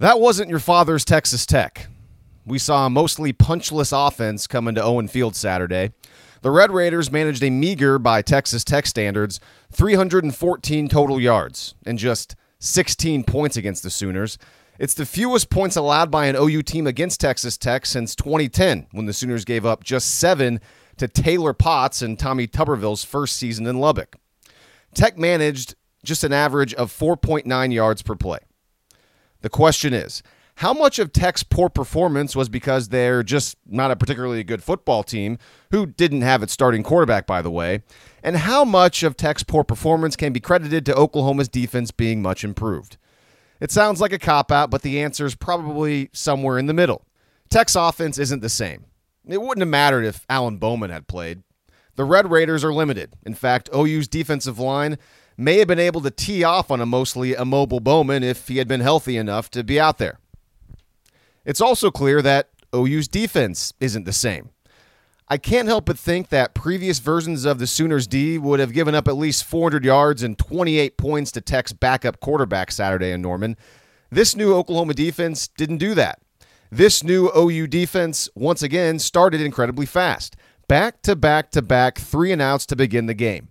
That wasn't your father's Texas Tech. We saw a mostly punchless offense coming to Owen Field Saturday. The Red Raiders managed a meager, by Texas Tech standards, 314 total yards and just 16 points against the Sooners. It's the fewest points allowed by an OU team against Texas Tech since 2010, when the Sooners gave up just seven to Taylor Potts and Tommy Tuberville's first season in Lubbock. Tech managed just an average of 4.9 yards per play. The question is how much of Tech's poor performance was because they're just not a particularly good football team, who didn't have its starting quarterback, by the way, and how much of Tech's poor performance can be credited to Oklahoma's defense being much improved? It sounds like a cop out, but the answer is probably somewhere in the middle. Tech's offense isn't the same. It wouldn't have mattered if Alan Bowman had played. The Red Raiders are limited. In fact, OU's defensive line may have been able to tee off on a mostly immobile Bowman if he had been healthy enough to be out there. It's also clear that OU's defense isn't the same. I can't help but think that previous versions of the Sooners D would have given up at least 400 yards and 28 points to Tech's backup quarterback Saturday in Norman. This new Oklahoma defense didn't do that. This new OU defense, once again, started incredibly fast. Back to back to back, three and outs to begin the game.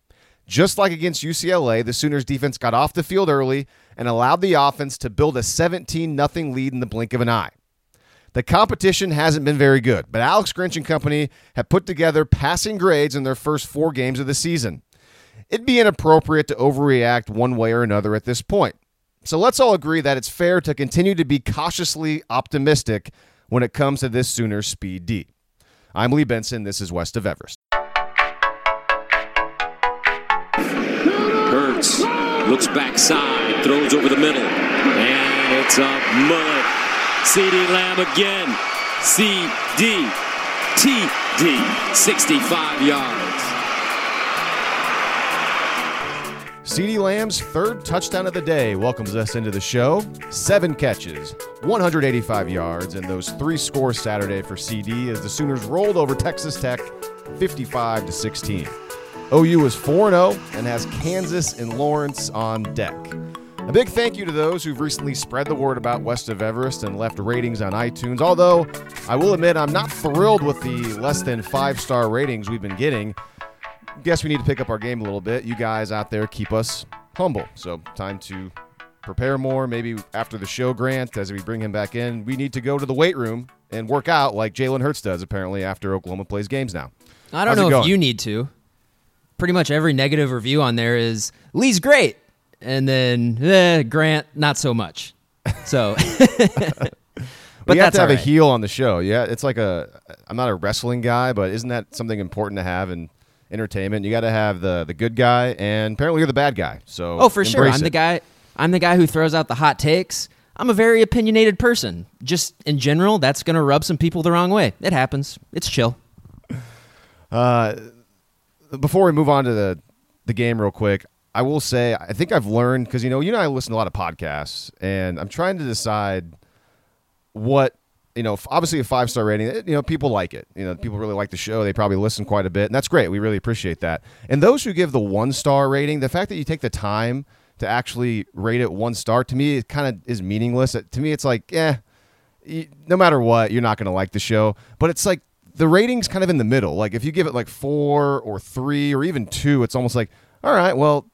Just like against UCLA, the Sooners defense got off the field early and allowed the offense to build a 17 0 lead in the blink of an eye. The competition hasn't been very good, but Alex Grinch and company have put together passing grades in their first four games of the season. It'd be inappropriate to overreact one way or another at this point. So let's all agree that it's fair to continue to be cautiously optimistic when it comes to this Sooners Speed D. I'm Lee Benson. This is West of Everest. Looks backside, throws over the middle, and it's a mullet. CeeDee Lamb again. CeeDee, TD, 65 yards. CeeDee Lamb's third touchdown of the day welcomes us into the show. Seven catches, 185 yards, and those three scores Saturday for CeeDee as the Sooners rolled over Texas Tech 55 to 16. OU is 4 0 and has Kansas and Lawrence on deck. A big thank you to those who've recently spread the word about West of Everest and left ratings on iTunes. Although I will admit I'm not thrilled with the less than five star ratings we've been getting. Guess we need to pick up our game a little bit. You guys out there keep us humble. So, time to prepare more. Maybe after the show, Grant, as we bring him back in, we need to go to the weight room and work out like Jalen Hurts does apparently after Oklahoma plays games now. I don't How's know if you need to. Pretty much every negative review on there is Lee's great, and then eh, Grant not so much. So, but you have to have all a heel on the show. Yeah, it's like a. I'm not a wrestling guy, but isn't that something important to have in entertainment? You got to have the the good guy, and apparently you're the bad guy. So Oh, for sure. I'm the guy. I'm the guy who throws out the hot takes. I'm a very opinionated person. Just in general, that's going to rub some people the wrong way. It happens. It's chill. Before we move on to the the game, real quick, I will say I think I've learned because you know you and I listen to a lot of podcasts, and I'm trying to decide what you know. Obviously, a five star rating. You know, people like it. You know, people really like the show. They probably listen quite a bit, and that's great. We really appreciate that. And those who give the one star rating, the fact that you take the time to actually rate it one star, to me, it kind of is meaningless. To me, it's like, eh, you, no matter what, you're not going to like the show. But it's like the rating's kind of in the middle. Like if you give it like four or three or even two, it's almost like, all right, well,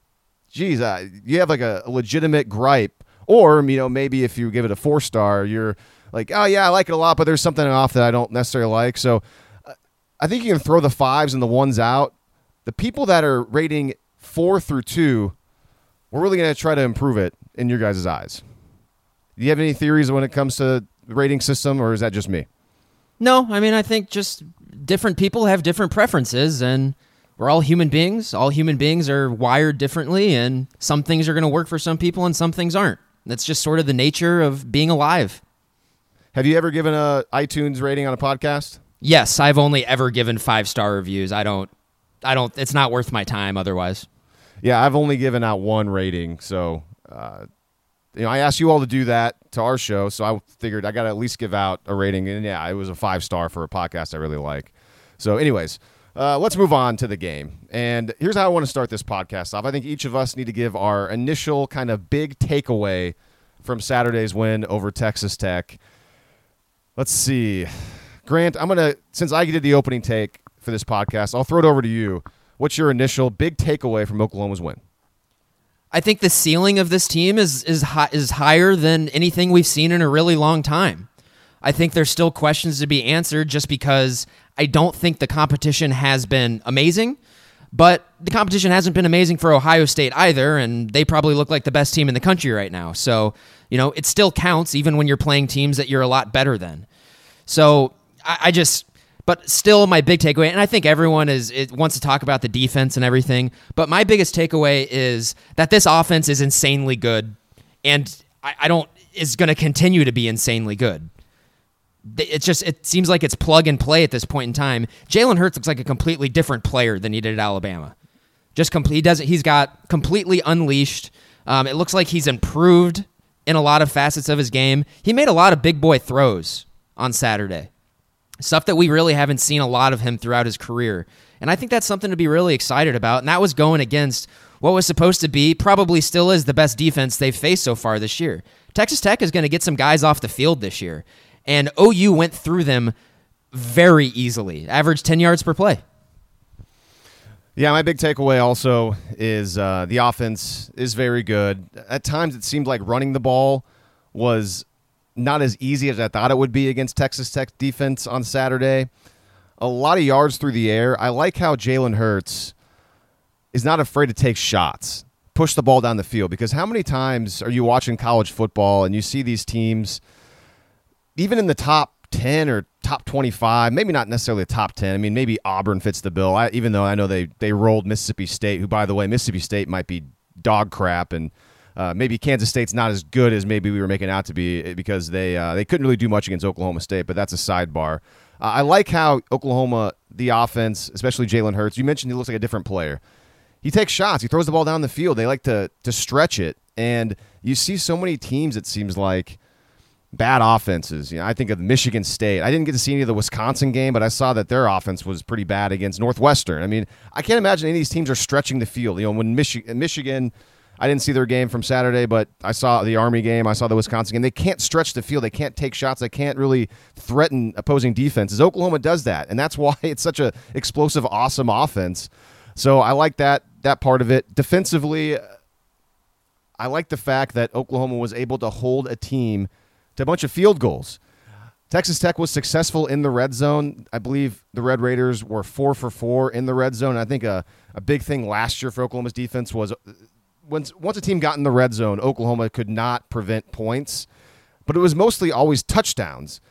geez, uh, you have like a, a legitimate gripe. Or, you know, maybe if you give it a four star, you're like, oh, yeah, I like it a lot, but there's something off that I don't necessarily like. So uh, I think you can throw the fives and the ones out. The people that are rating four through two, we're really going to try to improve it in your guys' eyes. Do you have any theories when it comes to the rating system, or is that just me? No, I mean, I think just different people have different preferences, and we're all human beings. All human beings are wired differently, and some things are going to work for some people, and some things aren't. That's just sort of the nature of being alive. Have you ever given a iTunes rating on a podcast? Yes, I've only ever given five star reviews. I don't, I don't. It's not worth my time otherwise. Yeah, I've only given out one rating, so uh, you know I asked you all to do that to our show, so I figured I got to at least give out a rating, and yeah, it was a five star for a podcast I really like. So, anyways, uh, let's move on to the game, and here's how I want to start this podcast off. I think each of us need to give our initial kind of big takeaway from Saturday's win over Texas Tech. Let's see. Grant, I'm going to, since I did the opening take for this podcast, I'll throw it over to you. What's your initial big takeaway from Oklahoma's win? I think the ceiling of this team is is high, is higher than anything we've seen in a really long time. I think there's still questions to be answered just because I don't think the competition has been amazing. But the competition hasn't been amazing for Ohio State either, and they probably look like the best team in the country right now. So, you know, it still counts even when you're playing teams that you're a lot better than. So I, I just, but still, my big takeaway, and I think everyone is wants to talk about the defense and everything. But my biggest takeaway is that this offense is insanely good, and I, I don't is going to continue to be insanely good it's just it seems like it's plug and play at this point in time. Jalen Hurts looks like a completely different player than he did at Alabama. Just complete. He doesn't. He's got completely unleashed. Um, it looks like he's improved in a lot of facets of his game. He made a lot of big boy throws on Saturday, stuff that we really haven't seen a lot of him throughout his career. And I think that's something to be really excited about. And that was going against what was supposed to be, probably still is the best defense they've faced so far this year. Texas Tech is going to get some guys off the field this year and OU went through them very easily, averaged 10 yards per play. Yeah, my big takeaway also is uh, the offense is very good. At times, it seemed like running the ball was not as easy as I thought it would be against Texas Tech defense on Saturday. A lot of yards through the air. I like how Jalen Hurts is not afraid to take shots, push the ball down the field. Because how many times are you watching college football and you see these teams – even in the top 10 or top 25, maybe not necessarily the top 10. I mean, maybe Auburn fits the bill, I, even though I know they, they rolled Mississippi State, who, by the way, Mississippi State might be dog crap. And uh, maybe Kansas State's not as good as maybe we were making out to be eh, because they, uh, they couldn't really do much against Oklahoma State, but that's a sidebar. Uh, I like how Oklahoma, the offense, especially Jalen Hurts, you mentioned he looks like a different player. He takes shots. He throws the ball down the field. They like to to stretch it, and you see so many teams. It seems like bad offenses. You know, I think of Michigan State. I didn't get to see any of the Wisconsin game, but I saw that their offense was pretty bad against Northwestern. I mean, I can't imagine any of these teams are stretching the field. You know, when Michi- Michigan, I didn't see their game from Saturday, but I saw the Army game. I saw the Wisconsin game. They can't stretch the field. They can't take shots. They can't really threaten opposing defenses. Oklahoma does that, and that's why it's such a explosive, awesome offense. So I like that that part of it. Defensively, I like the fact that Oklahoma was able to hold a team – to a bunch of field goals. Texas Tech was successful in the red zone. I believe the Red Raiders were four for four in the red zone. I think a, a big thing last year for Oklahoma's defense was once, once a team got in the red zone, Oklahoma could not prevent points, but it was mostly always touchdowns.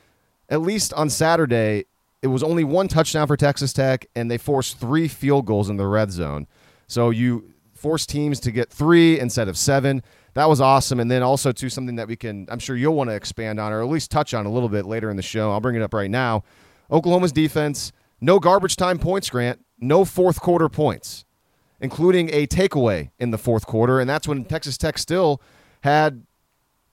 At least on Saturday, it was only one touchdown for Texas Tech, and they forced three field goals in the red zone. So you force teams to get three instead of seven that was awesome. And then also to something that we can, I'm sure you'll want to expand on or at least touch on a little bit later in the show. I'll bring it up right now. Oklahoma's defense, no garbage time points, Grant, no fourth quarter points, including a takeaway in the fourth quarter. And that's when Texas Tech still had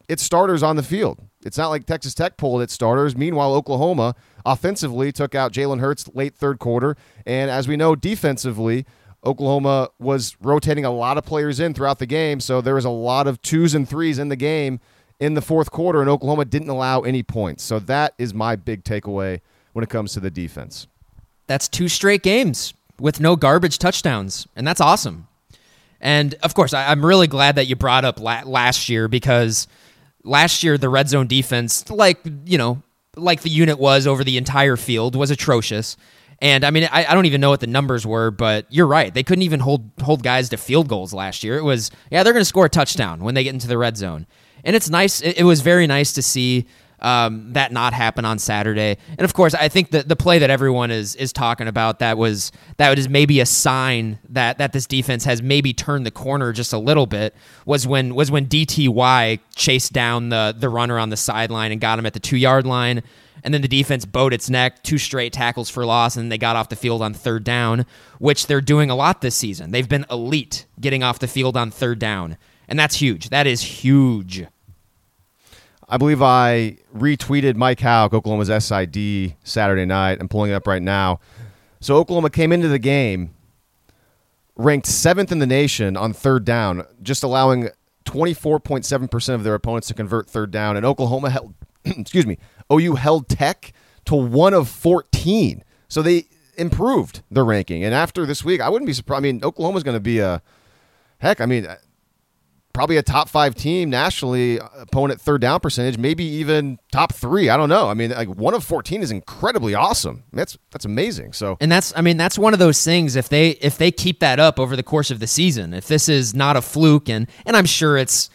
its starters on the field. It's not like Texas Tech pulled its starters. Meanwhile, Oklahoma offensively took out Jalen Hurts late third quarter. And as we know, defensively, Oklahoma was rotating a lot of players in throughout the game, so there was a lot of twos and threes in the game in the fourth quarter, and Oklahoma didn't allow any points. So that is my big takeaway when it comes to the defense. That's two straight games with no garbage touchdowns, and that's awesome. And of course, I'm really glad that you brought up last year because last year the red zone defense, like you know, like the unit was over the entire field, was atrocious. And I mean, I, I, don't even know what the numbers were, but you're right. They couldn't even hold hold guys to field goals last year. It was yeah, they're going to score a touchdown when they get into the red zone, and it's nice. It, it was very nice to see um, that not happen on Saturday. And of course, I think the the play that everyone is is talking about that was that is maybe a sign that that this defense has maybe turned the corner just a little bit was when was when DTY chased down the the runner on the sideline and got him at the two yard line and then the defense bowed its neck, two straight tackles for loss, and they got off the field on third down, which they're doing a lot this season. They've been elite getting off the field on third down, and that's huge. That is huge. I believe I retweeted Mike Houck, Oklahoma's SID, Saturday night. I'm pulling it up right now. So Oklahoma came into the game ranked seventh in the nation on third down, just allowing 24.7% of their opponents to convert third down, and Oklahoma held, excuse me, OU held Tech to one of 14. So they improved their ranking. And after this week, I wouldn't be surprised. I mean, Oklahoma's going to be a heck. I mean, probably a top five team nationally, uh, opponent third down percentage, maybe even top three. I don't know. I mean, like one of fourteen is incredibly awesome. That's that's amazing. So, and that's I mean that's one of those things. If they if they keep that up over the course of the season, if this is not a fluke, and and I'm sure it's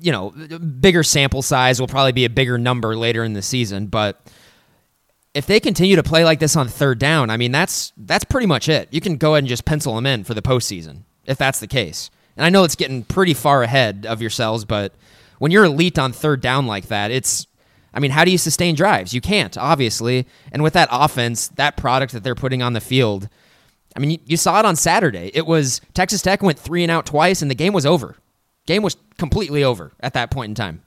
you know bigger sample size will probably be a bigger number later in the season, but. If they continue to play like this on third down, I mean that's that's pretty much it. You can go ahead and just pencil them in for the postseason if that's the case. And I know it's getting pretty far ahead of yourselves, but when you're elite on third down like that, it's I mean, how do you sustain drives? You can't, obviously. And with that offense, that product that they're putting on the field, I mean, you, you saw it on Saturday. It was Texas Tech went three and out twice, and the game was over. Game was completely over at that point in time.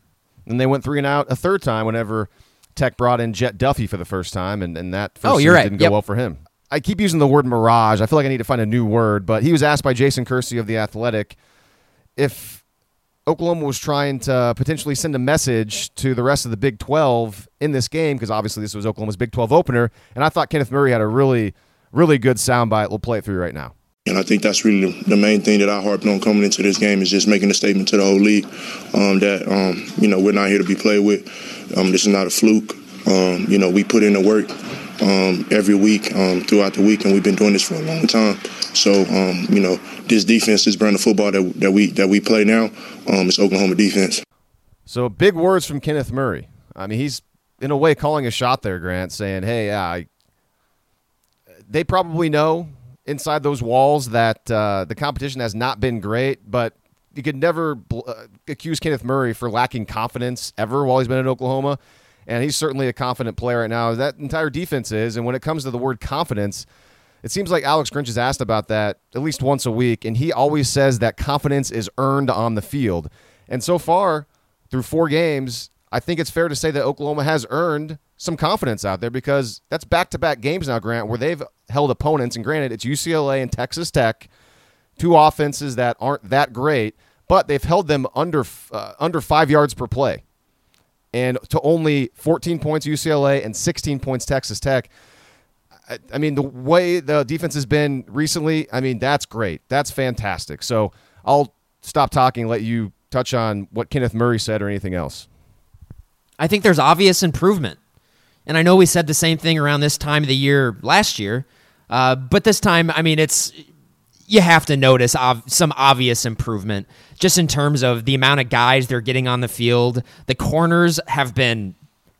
And they went three and out a third time whenever Tech brought in Jett Duffey for the first time, and, and that oh, first oh, you're right. didn't yep. go well for him. I keep using the word mirage. I feel like I need to find a new word, but he was asked by Jason Kersey of The Athletic if Oklahoma was trying to potentially send a message to the rest of the Big 12 in this game, because obviously this was Oklahoma's Big 12 opener, and I thought Kenneth Murray had a really, really good soundbite. We'll play it through right now. And I think that's really the main thing that I harped on coming into this game is just making a statement to the whole league um, that, um, you know, we're not here to be played with. Um, this is not a fluke. Um, you know, we put in the work um, every week um, throughout the week, and we've been doing this for a long time. So, um, you know, this defense, this brand of football that, that we that we play now, um, is Oklahoma defense. So, big words from Kenneth Murray. I mean, he's in a way calling a shot there, Grant, saying, "Hey, yeah, I, they probably know inside those walls that uh, the competition has not been great, but." You could never uh, accuse Kenneth Murray for lacking confidence ever while he's been in Oklahoma and he's certainly a confident player right now. That entire defense is, and when it comes to the word confidence, it seems like Alex Grinch is asked about that at least once a week, and he always says that confidence is earned on the field. And so far, through four games, I think it's fair to say that Oklahoma has earned some confidence out there because that's back to back games now, Grant, where they've held opponents. And granted, it's UCLA and Texas Tech, two offenses that aren't that great, but they've held them under uh, under five yards per play and to only 14 points UCLA and 16 points Texas Tech. I, I mean, the way the defense has been recently, I mean, that's great. That's fantastic. So I'll stop talking let you touch on what Kenneth Murray said or anything else. I think there's obvious improvement. And I know we said the same thing around this time of the year last year. Uh, but this time, I mean, it's you have to notice some obvious improvement just in terms of the amount of guys they're getting on the field. The corners have been,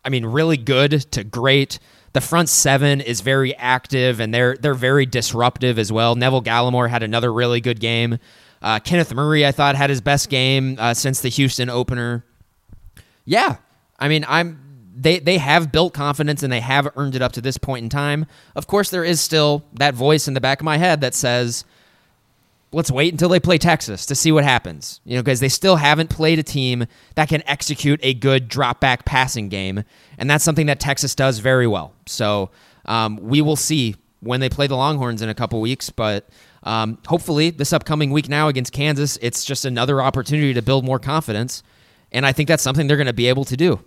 I mean, really good to great. The front seven is very active and they're they're very disruptive as well. Neville Gallimore had another really good game. Uh, Kenneth Murray, I thought, had his best game uh, since the Houston opener. Yeah, I mean, I'm they they have built confidence and they have earned it up to this point in time. Of course, there is still that voice in the back of my head that says let's wait until they play Texas to see what happens. You know, because they still haven't played a team that can execute a good drop back passing game, and that's something that Texas does very well. So um, we will see when they play the Longhorns in a couple weeks, but. Um, hopefully, this upcoming week now against Kansas, it's just another opportunity to build more confidence. And I think that's something they're going to be able to do.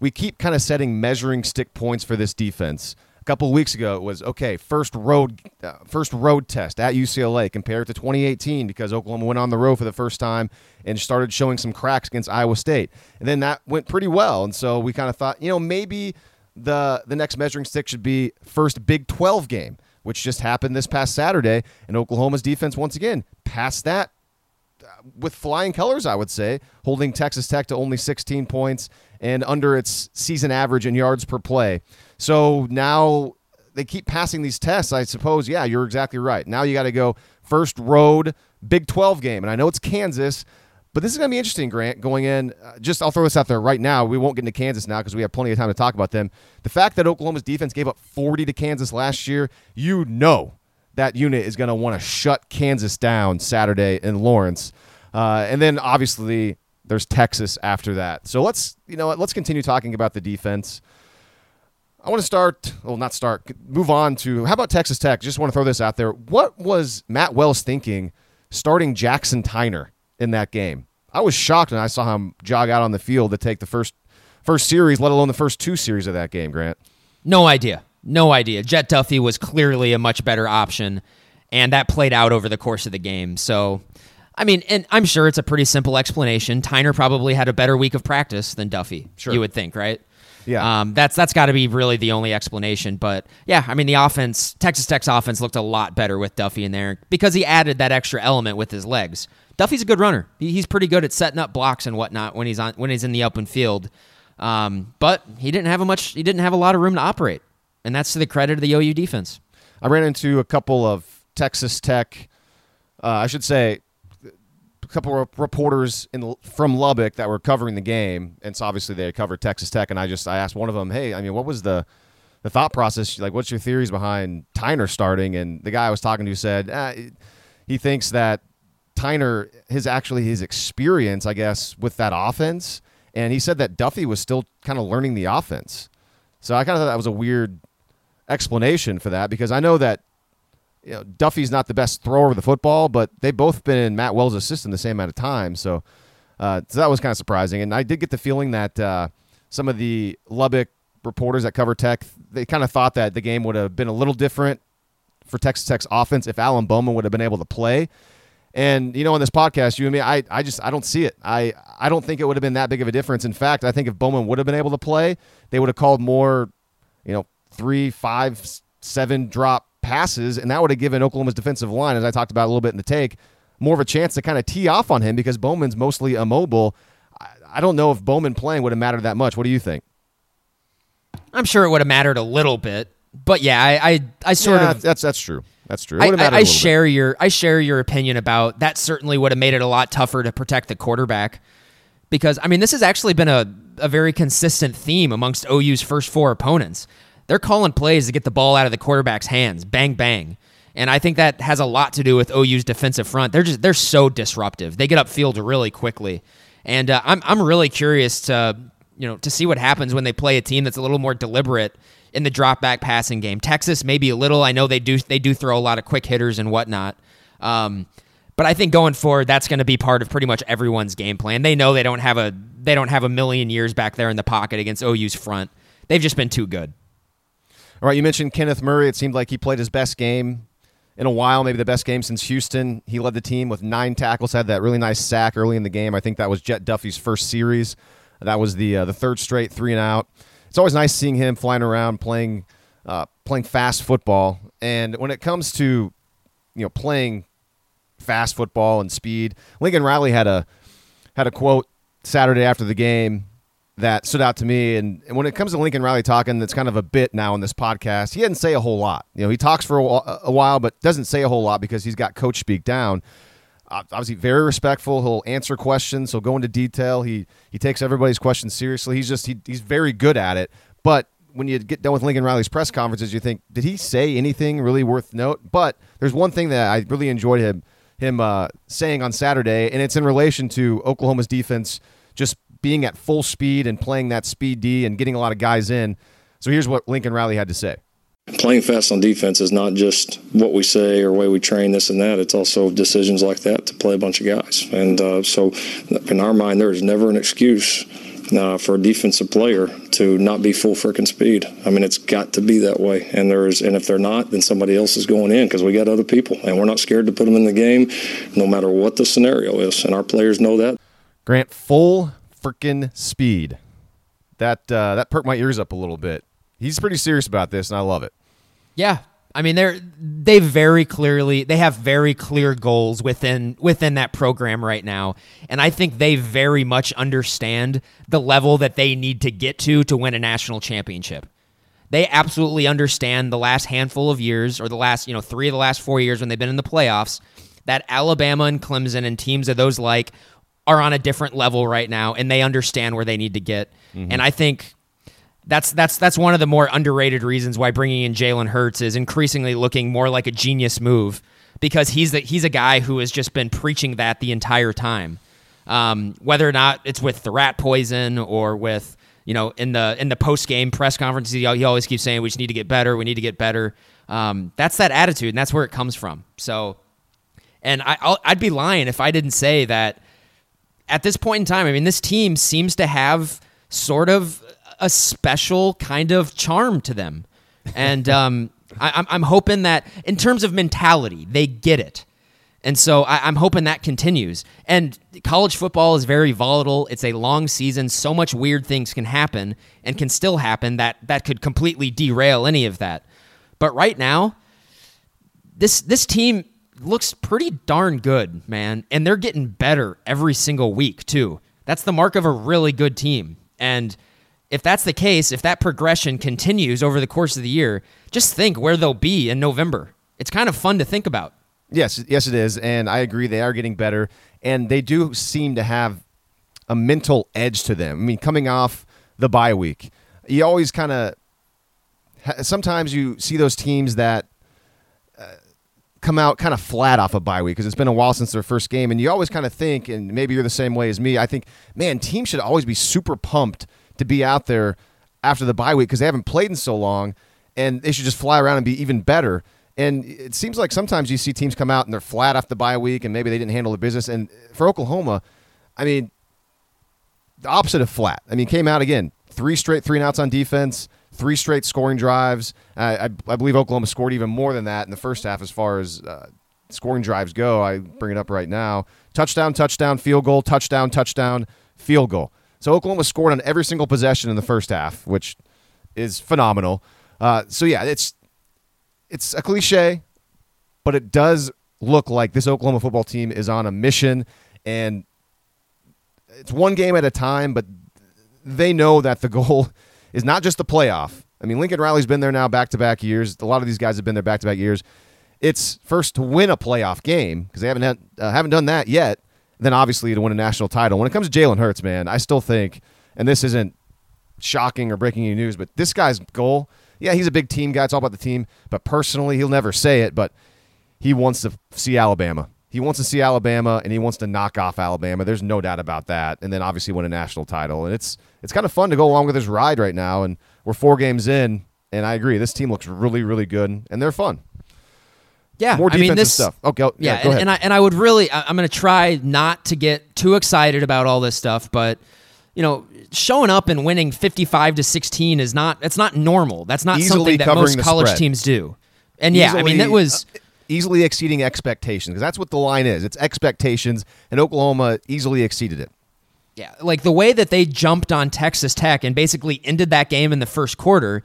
We keep kind of setting measuring stick points for this defense couple weeks ago it was okay first road uh, first road test at UCLA compared to 2018 because Oklahoma went on the road for the first time and started showing some cracks against Iowa State. And then that went pretty well. And so we kind of thought you know maybe the the next measuring stick should be first Big 12 game which just happened this past Saturday. And Oklahoma's defense once again passed that uh, with flying colors, I would say, holding Texas Tech to only 16 points and under its season average in yards per play. So now they keep passing these tests. I suppose, yeah, you're exactly right. Now you got to go first road Big 12 game. And I know it's Kansas, but this is going to be interesting, Grant, going in. Uh, just I'll throw this out there right now. We won't get into Kansas now because we have plenty of time to talk about them. The fact that Oklahoma's defense gave up 40 to Kansas last year, you know that unit is going to want to shut Kansas down Saturday in Lawrence. Uh, and then obviously there's Texas after that. So let's you know let's continue talking about the defense. I want to start, well, not start, move on to how about Texas Tech? Just want to throw this out there. What was Matt Wells thinking starting Jackson Tyner in that game? I was shocked when I saw him jog out on the field to take the first first series, let alone the first two series of that game. Grant. No idea. No idea. Jet Duffey was clearly a much better option, and that played out over the course of the game. So, I mean, and I'm sure it's a pretty simple explanation. Tyner probably had a better week of practice than Duffey, Sure. You would think, right? Yeah. Um, that's that's got to be really the only explanation. But yeah, I mean, the offense, Texas Tech's offense looked a lot better with Duffey in there because he added that extra element with his legs. Duffey's a good runner. He's pretty good at setting up blocks and whatnot when he's on when he's in the open field. Um, but he didn't have a much. He didn't have a lot of room to operate, and that's to the credit of the OU defense. I ran into a couple of Texas Tech, uh, I should say, couple of reporters in from Lubbock that were covering the game, and so obviously they covered Texas Tech. And I just I asked one of them, "Hey, I mean, what was the the thought process? Like, what's your theories behind Tyner starting?" And the guy I was talking to said uh, he thinks that Tyner his actually his experience, I guess, with that offense, and he said that Duffey was still kind of learning the offense. So I kind of thought that was a weird explanation for that because I know that you know Duffey's not the best thrower of the football, but they've both been in Matt Wells' system the same amount of time. So, uh, so that was kind of surprising. And I did get the feeling that uh, some of the Lubbock reporters that cover Tech they kind of thought that the game would have been a little different for Texas Tech's offense if Alan Bowman would have been able to play. And you know, on this podcast, you and me, I, I just I don't see it. I I don't think it would have been that big of a difference. In fact, I think if Bowman would have been able to play, they would have called more, you know, three, five, seven drop passes, and that would have given Oklahoma's defensive line, as I talked about a little bit in the take, more of a chance to kind of tee off on him because Bowman's mostly immobile. I, I don't know if Bowman playing would have mattered that much. What do you think? I'm sure it would have mattered a little bit, but yeah, I I, I sort Yeah, of that's that's true. That's true. It I, would have mattered I, I little bit. share your I share your opinion about that. Certainly would have made it a lot tougher to protect the quarterback because I mean this has actually been a a very consistent theme amongst OU's first four opponents. They're calling plays to get the ball out of the quarterback's hands, bang bang, and I think that has a lot to do with OU's defensive front. They're just they're so disruptive. They get upfield really quickly, and uh, I'm I'm really curious to you know to see what happens when they play a team that's a little more deliberate in the drop back passing game. Texas maybe a little. I know they do they do throw a lot of quick hitters and whatnot. Um, but I think going forward, that's going to be part of pretty much everyone's game plan. They know they don't have a they don't have a million years back there in the pocket against OU's front. They've just been too good. All right, you mentioned Kenneth Murray. It seemed like he played his best game in a while, maybe the best game since Houston. He led the team with nine tackles, had that really nice sack early in the game. I think that was Jett Duffey's first series. That was the uh, the third straight three and out. It's always nice seeing him flying around playing uh, playing fast football. And when it comes to you know playing fast football and speed, Lincoln Riley had a had a quote Saturday after the game that stood out to me. And, and when it comes to Lincoln Riley talking, that's kind of a bit now in this podcast. He didn't say a whole lot. You know, he talks for a, a while, but doesn't say a whole lot because he's got coach speak down. Uh, obviously, very respectful. He'll answer questions. He'll go into detail. He he takes everybody's questions seriously. He's just he, he's very good at it. But when you get done with Lincoln Riley's press conferences, you think, did he say anything really worth note? But there's one thing that I really enjoyed him him uh, saying on Saturday, and it's in relation to Oklahoma's defense just being at full speed and playing that speed D and getting a lot of guys in. So here's what Lincoln Riley had to say. Playing fast on defense is not just what we say or way we train this and that. It's also decisions like that to play a bunch of guys. And uh, so, in our mind, there is never an excuse uh, for a defensive player to not be full freaking speed. I mean, it's got to be that way. And there's, and if they're not, then somebody else is going in because we got other people, and we're not scared to put them in the game, no matter what the scenario is. And our players know that. Grant, full freaking speed. That uh, that perked my ears up a little bit. He's pretty serious about this, and I love it. Yeah. I mean they're they very clearly they have very clear goals within within that program right now and I think they very much understand the level that they need to get to to win a national championship. They absolutely understand the last handful of years or the last, you know, 3 of the last 4 years when they've been in the playoffs that Alabama and Clemson and teams of those like are on a different level right now and they understand where they need to get. And I think that's that's that's one of the more underrated reasons why bringing in Jalen Hurts is increasingly looking more like a genius move because he's the, he's a guy who has just been preaching that the entire time. Um, whether or not it's with the rat poison or with you know in the in the post game press conferences, he, he always keeps saying we just need to get better, we need to get better. Um, that's that attitude, and that's where it comes from. So, and I I'll, I'd be lying if I didn't say that at this point in time, I mean, this team seems to have sort of a special kind of charm to them, and um, I, I'm I'm hoping that in terms of mentality, they get it. And so I, I'm hoping that continues. And college football is very volatile. It's a long season. So much weird things can happen and can still happen that that could completely derail any of that. But right now, this this team looks pretty darn good, man. And they're getting better every single week, too. That's the mark of a really good team. And if that's the case, if that progression continues over the course of the year, just think where they'll be in November. It's kind of fun to think about. Yes, yes, it is, and I agree. They are getting better, and they do seem to have a mental edge to them. I mean, coming off the bye week, you always kind of. Sometimes you see those teams that come out kind of flat off a bye week because it's been a while since their first game, and you always kind of think, and maybe you're the same way as me. I think, man, teams should always be super pumped to be out there after the bye week because they haven't played in so long, and they should just fly around and be even better. And it seems like sometimes you see teams come out and they're flat off the bye week, and maybe they didn't handle the business. And for Oklahoma, I mean, the opposite of flat. I mean, came out again, three straight three and outs on defense, three straight scoring drives. I, I, I believe Oklahoma scored even more than that in the first half as far as uh, scoring drives go. I bring it up right now. Touchdown, touchdown, field goal, touchdown, touchdown, field goal. So Oklahoma scored on every single possession in the first half, which is phenomenal. Uh, so yeah, it's it's a cliche, but it does look like this Oklahoma football team is on a mission and it's one game at a time, but they know that the goal is not just the playoff. I mean, Lincoln Riley's been there now back to back years. A lot of these guys have been there back to back years. It's first to win a playoff game because they haven't had, uh, haven't done that yet. Then obviously to win a national title. When it comes to Jalen Hurts, man, I still think, and this isn't shocking or breaking any news, but this guy's goal yeah, he's a big team guy. It's all about the team. But personally, he'll never say it, but he wants to see Alabama. He wants to see Alabama, and he wants to knock off Alabama. There's no doubt about that. And then obviously win a national title. And it's it's kind of fun to go along with his ride right now. And we're four games in, and I agree. This team looks really, really good, and they're fun. Yeah, more defensive I mean, this, stuff. Okay, yeah, yeah, go and, ahead. and I and I would really, I'm going to try not to get too excited about all this stuff, but you know, showing up and winning 55 to 16 is not that's not normal. That's not Easily something that most college spread. teams do. And yeah, I mean, that was uh, easily exceeding expectations because that's what the line is. It's expectations, and Oklahoma easily exceeded it. Yeah, like the way that they jumped on Texas Tech and basically ended that game in the first quarter,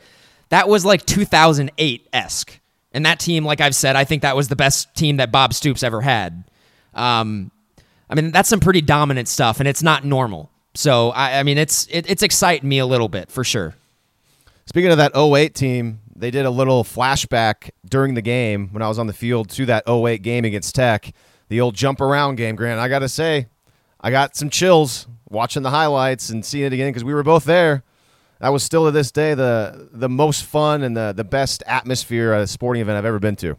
that was like 2008 esque. And that team, like I've said, I think that was the best team that Bob Stoops ever had. Um, I mean, that's some pretty dominant stuff, and it's not normal. So I, I mean, it's it, it's exciting me a little bit for sure. Speaking of that 08 team, they did a little flashback during the game when I was on the field to that 08 game against Tech, the old jump around game. Grant, I got to say, I got some chills watching the highlights and seeing it again because we were both there. That was still to this day the the most fun and the, the best atmosphere at a sporting event I've ever been to.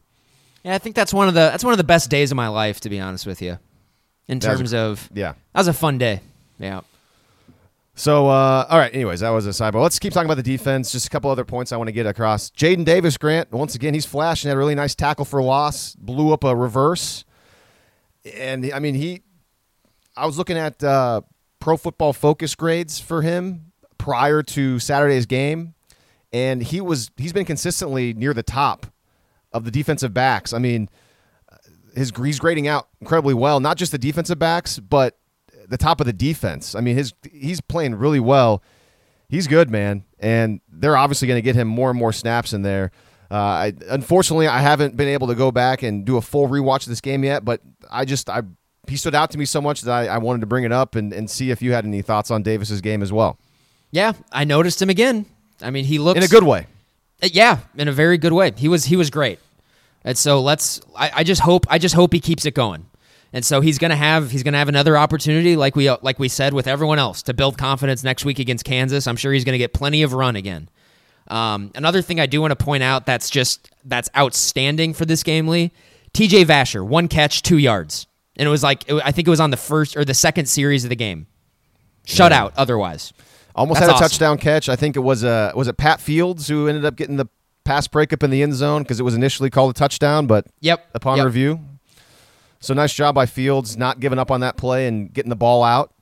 Yeah, I think that's one of the that's one of the best days of my life, to be honest with you. In was a- terms of Yeah. that was a fun day. Yeah. So, uh, all right. Anyways, that was a sidebar. Let's keep talking about the defense. Just a couple other points I want to get across. Jaden Davis, Grant. Once again, he's flashing. Had a really nice tackle for loss. Blew up a reverse. And I mean, he. I was looking at uh, Pro Football Focus grades for him prior to Saturday's game, and he was he's been consistently near the top of the defensive backs. I mean, his he's grading out incredibly well. Not just the defensive backs, but the top of the defense. I mean, his he's playing really well. He's good, man, and they're obviously going to get him more and more snaps in there. Uh, I, unfortunately, I haven't been able to go back and do a full rewatch of this game yet, but I just I he stood out to me so much that I, I wanted to bring it up and, and see if you had any thoughts on Davis's game as well, Yeah, I noticed him again. I mean, he looks in a good way. Uh, Yeah, in a very good way. He was he was great. And so let's I, I just hope I just hope he keeps it going. And so he's gonna have he's gonna have another opportunity like we like we said with everyone else to build confidence next week against Kansas. I'm sure he's gonna get plenty of run again. Um, another thing I do want to point out that's just that's outstanding for this game, Lee. T.J. Vasher, one catch, two yards, and it was like it, I think it was on the first or the second series of the game. Shutout. Otherwise, Almost That's had a awesome. touchdown catch. I think it was uh was it Pat Fields who ended up getting the pass breakup in the end zone because it was initially called a touchdown, but Yep, upon yep. review. So nice job by Fields not giving up on that play and getting the ball out.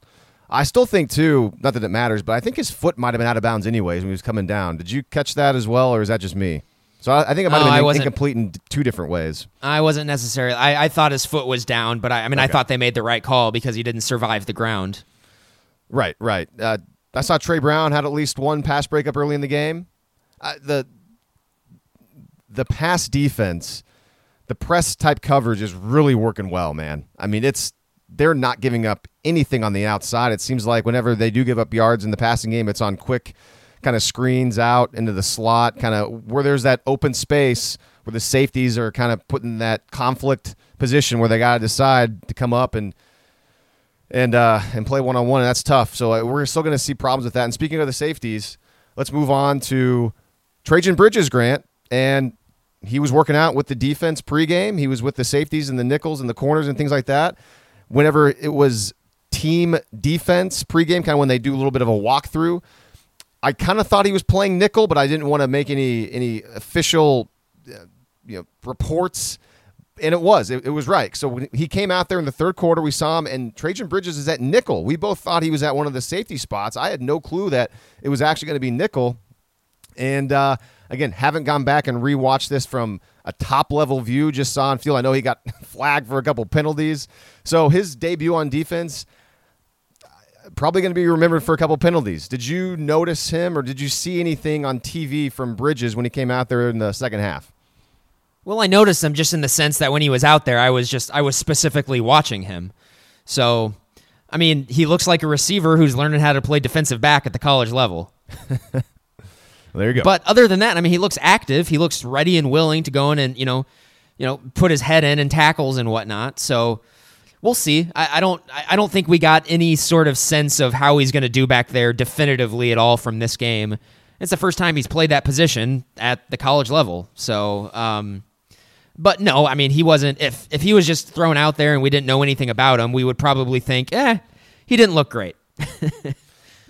I still think too, not that it matters, but I think his foot might have been out of bounds anyways when he was coming down. Did you catch that as well, or is that just me? So I, I think it might Oh, have been incomplete in two different ways. I wasn't necessarily. I, I thought his foot was down, but I, I mean, I thought they made the right call because he didn't survive the ground. Right, right. Uh, I saw Tre Brown had at least one pass breakup early in the game. Uh, the the pass defense, the press type coverage is really working well, man. I mean, it's they're not giving up anything on the outside. It seems like whenever they do give up yards in the passing game, it's on quick kind of screens out into the slot, kind of where there's that open space where the safeties are kind of put in that conflict position where they got to decide to come up and and uh, and play one on one, and that's tough. So uh, we're still going to see problems with that. And speaking of the safeties, let's move on to Trejan Bridges, Grant, and he was working out with the defense pregame. He was with the safeties and the nickels and the corners and things like that. Whenever it was team defense pregame, kind of when they do a little bit of a walkthrough, I kind of thought he was playing nickel, but I didn't want to make any any official uh, you know reports. And it was it, it was right. So he came out there in the third quarter we saw him and trejan bridges is at nickel. We both thought he was at one of the safety spots. I had no clue that it was actually going to be nickel. And uh, again haven't gone back and rewatched this from a top level view just saw on field i know he got flagged for a couple penalties so his debut on defense probably going to be remembered for a couple penalties did you notice him or did you see anything on tv from bridges when he came out there in the second half Well, I noticed him just in the sense that when he was out there, I was just I was specifically watching him. So, I mean, he looks like a receiver who's learning how to play defensive back at the college level. there you go But other than that, I mean, he looks active. He looks ready and willing to go in and you know, you know, put his head in and tackles and whatnot. So we'll see. I, I don't. I I don't think we got any sort of sense of how he's going to do back there definitively at all from this game. It's the first time he's played that position at the college level. So, um, but no, I mean, he wasn't. If if he was just thrown out there and we didn't know anything about him, we would probably think, eh, he didn't look great.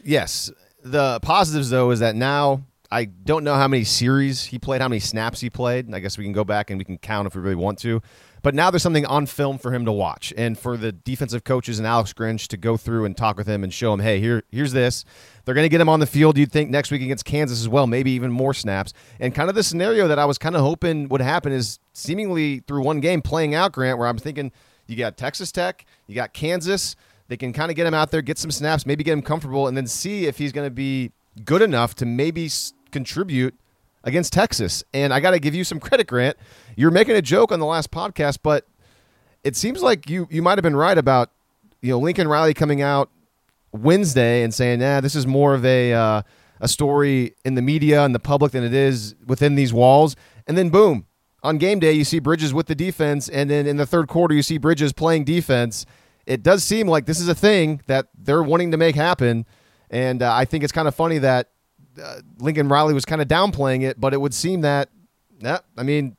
Yes. The positives though is that now I don't know how many series he played, how many snaps he played. I guess we can go back and we can count if we really want to. But now there's something on film for him to watch, and for the defensive coaches and Alex Grinch to go through and talk with him and show him, hey, here, here's this. They're going to get him on the field. You'd think next week against Kansas as well, maybe even more snaps. And kind of the scenario that I was kind of hoping would happen is seemingly through one game playing out, Grant, where I'm thinking you got Texas Tech, you got Kansas. They can kind of get him out there, get some snaps, maybe get him comfortable, and then see if he's going to be good enough to maybe contribute against Texas. And I got to give you some credit, Grant. You're making a joke on the last podcast, but it seems like you you might have been right about you know Lincoln Riley coming out Wednesday and saying, "Nah, this is more of a uh, a story in the media and the public than it is within these walls." And then boom, on game day you see Bridges with the defense, and then in the third quarter you see Bridges playing defense. It does seem like this is a thing that they're wanting to make happen, and uh, I think it's kind of funny that uh, Lincoln Riley was kind of downplaying it, but it would seem that, yeah, I mean,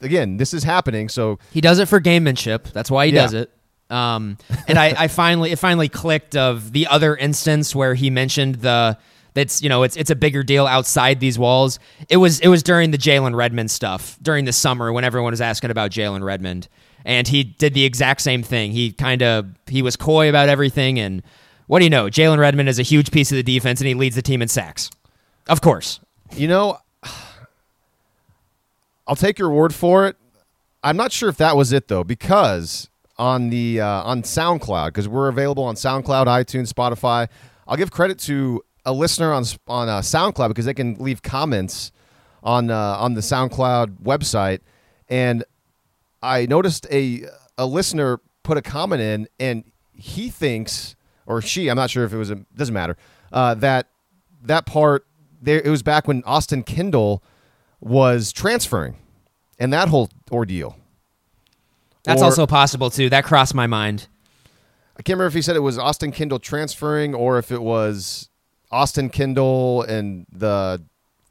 again, this is happening. So He does it for gamemanship. That's why he Yeah. does it. Um, and I, I finally it finally clicked of the other instance where he mentioned the that's you know it's it's a bigger deal outside these walls. It was it was during the Jalen Redmond stuff during the summer when everyone was asking about Jalen Redmond, and he did the exact same thing. He kind of he was coy about everything, and what do you know? Jalen Redmond is a huge piece of the defense, and he leads the team in sacks. Of course, You know, I'll take your word for it. I'm not sure if that was it though, because on the uh, on SoundCloud, because we're available on SoundCloud, iTunes, Spotify. I'll give credit to a listener on on uh, SoundCloud because they can leave comments on uh, on the SoundCloud website, and I noticed a a listener put a comment in, and he thinks, or she, I'm not sure if it was, a, doesn't matter, uh, that that part there. It was back when Austin Kendall was transferring, and that whole ordeal. that's Or- also possible too. That crossed my mind. I can't remember if he said it was Austin Kendall transferring or if it was Austin Kendall and the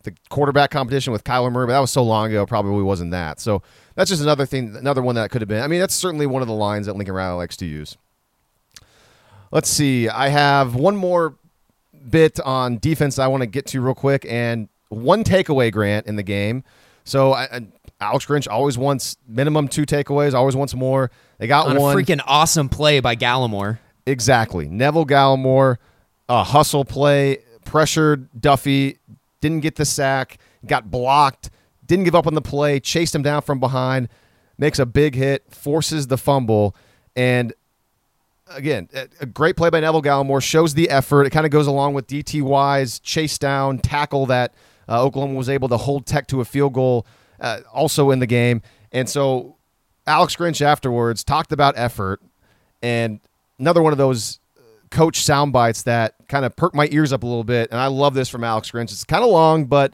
the quarterback competition with Kyler Murray, but that was so long ago, probably wasn't that. So that's just another thing, another one that could have been. I mean, that's certainly one of the lines that Lincoln Riley likes to use. Let's see. I have one more bit on defense I want to get to real quick, and one takeaway, Grant, in the game. So I, I, Alex Grinch always wants minimum two takeaways, always wants more. They got On one a freaking awesome play by Gallimore. Exactly. Neville Gallimore, a hustle play, pressured Duffey, didn't get the sack, got blocked, didn't give up on the play, chased him down from behind, makes a big hit, forces the fumble, and again, a great play by Neville Gallimore shows the effort. It kind of goes along with DTY's chase down tackle that uh, Oklahoma was able to hold Tech to a field goal uh, also in the game. And so Alex Grinch afterwards talked about effort and another one of those coach sound bites that kind of perked my ears up a little bit. And I love this from Alex Grinch. It's kind of long, but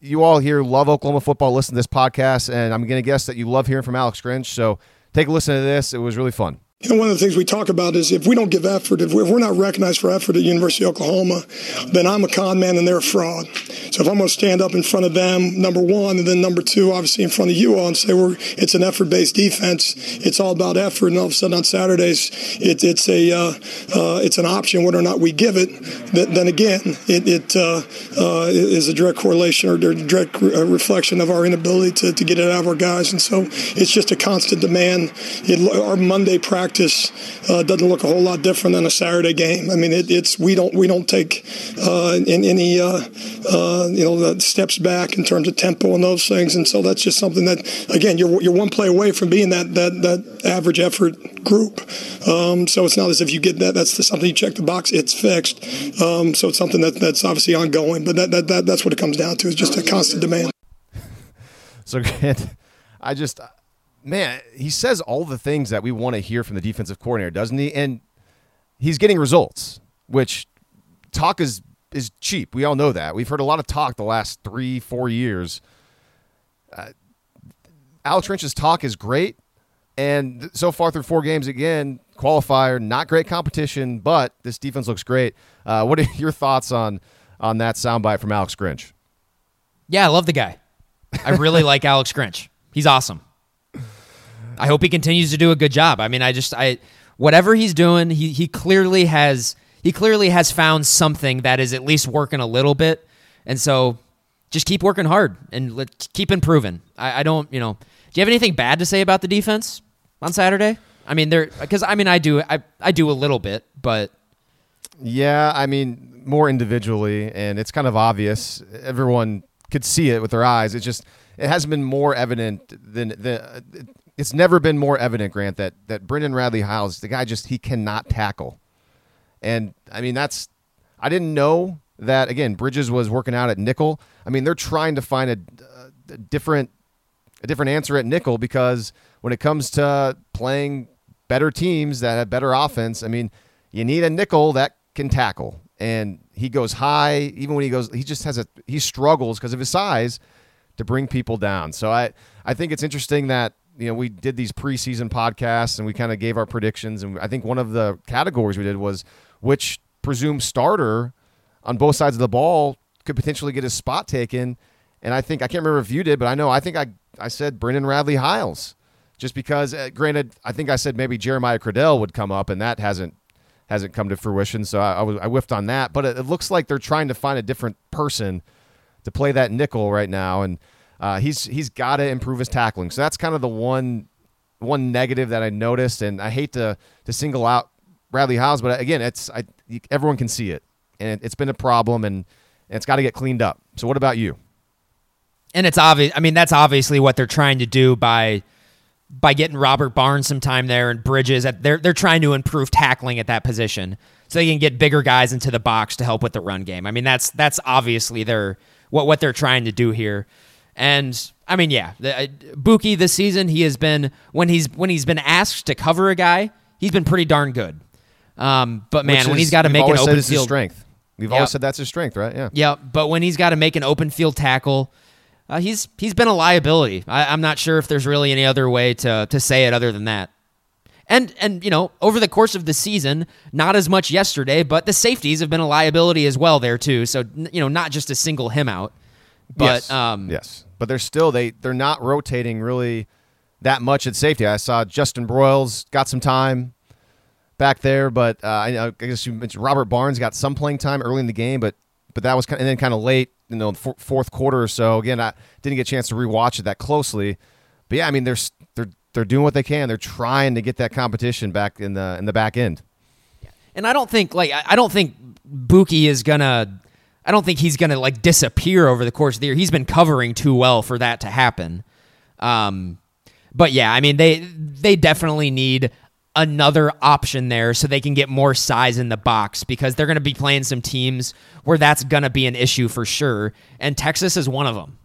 you all here love Oklahoma football, listen to this podcast, and I'm going to guess that you love hearing from Alex Grinch. So take a listen to this. It was really fun. And one of the things we talk about is if we don't give effort, if we're not recognized for effort at University of Oklahoma, then I'm a con man and they're a fraud. So if I'm going to stand up in front of them, number one, and then number two, obviously in front of you all, and say we're it's an effort-based defense, it's all about effort, and all of a sudden on Saturdays it, it's a uh, uh, it's an option whether or not we give it. Then again, it, it uh, uh is a direct correlation or direct uh, reflection of our inability to, to get it out of our guys, and so it's just a constant demand. It, our Monday practice practice uh, doesn't look a whole lot different than a Saturday game. I mean, it, it's we don't we don't take uh, in any uh, uh you know steps back in terms of tempo and those things, and so that's just something that again you're you're one play away from being that that that average effort group. Um, so it's not as if you get that. That's something you check the box. It's fixed. Um, so it's something that that's obviously ongoing. But that, that, that that's what it comes down to is just a constant demand. So I just man, he says all the things that we want to hear from the defensive coordinator, doesn't he? And he's getting results, which talk is is cheap. We all know that. We've heard a lot of talk the last three, four years. Uh, Alex Grinch's talk is great, and so far through four games, again, qualifier, not great competition, but this defense looks great. Uh, what are your thoughts on on that soundbite from Alex Grinch? Yeah, I love the guy. I really like Alex Grinch. He's awesome. I hope he continues to do a good job. I mean, I just I whatever he's doing, he he clearly has he clearly has found something that is at least working a little bit, and so just keep working hard and let, keep improving. I, I don't, you know, do you have anything bad to say about the defense on Saturday? I mean, there because I mean I do I I do a little bit, but yeah, I mean more individually, and it's kind of obvious. Everyone could see it with their eyes. It just it hasn't been more evident than the it's never been more evident, Grant, that that Brendan Radley Hiles, the guy just he cannot tackle. And I mean that's I didn't know that again, Bridges was working out at nickel. I mean, they're trying to find a, a different a different answer at nickel because when it comes to playing better teams that have better offense, I mean, you need a nickel that can tackle. And he goes high, even when he goes, he just has a he struggles because of his size to bring people down. So I I think it's interesting that you know, we did these preseason podcasts and we kind of gave our predictions. And I think one of the categories we did was which presumed starter on both sides of the ball could potentially get his spot taken. And I think I can't remember if you did, but I know I think I I said Brendan Radley Hiles, just because. Uh, granted, I think I said maybe Jeremiah Criddell would come up, and that hasn't hasn't come to fruition. So I, I, was, I whiffed on that. But it, it looks like they're trying to find a different person to play that nickel right now, and uh, he's he's got to improve his tackling. So that's kind of the one one negative that I noticed, and I hate to to single out Bradley Hiles, but again, it's I, everyone can see it, and it's been a problem, and, and it's got to get cleaned up. So what about you? And it's obvious. I mean, that's obviously what they're trying to do by by getting Robert Barnes some time there and Bridges. They're they're trying to improve tackling at that position so they can get bigger guys into the box to help with the run game. I mean, that's that's obviously their what what they're trying to do here. And I mean, yeah, the, uh, Buki this season he has been when he's when he's been asked to cover a guy, he's been pretty darn good. Um, but man, is, when he's got to make an open field strength, we've yep. always said that's his strength, right? Yeah. Yeah, but when he's got to make an open field tackle, uh, he's he's been a liability. I, I'm not sure if there's really any other way to to say it other than that. And and you know, over the course of the season, not as much yesterday, but the safeties have been a liability as well there too. So you know, not just to single him out. But yes. Um, yes, but they're still they they're not rotating really that much at safety. I saw Justin Broiles got some time back there, but uh, I, I, guess you mentioned Robert Barnes got some playing time early in the game, but but that was kind of, and then kind of late, you know, fourth quarter or so. Again, I didn't get a chance to rewatch it that closely, but yeah, I mean they're they're they're doing what they can. They're trying to get that competition back in the in the back end. and I don't think like I don't think Buki is gonna. I don't think he's gonna like disappear over the course of the year. He's been covering too well for that to happen. Um, but yeah, I mean they they definitely need another option there so they can get more size in the box because they're going to be playing some teams where that's going to be an issue for sure, and Texas is one of them.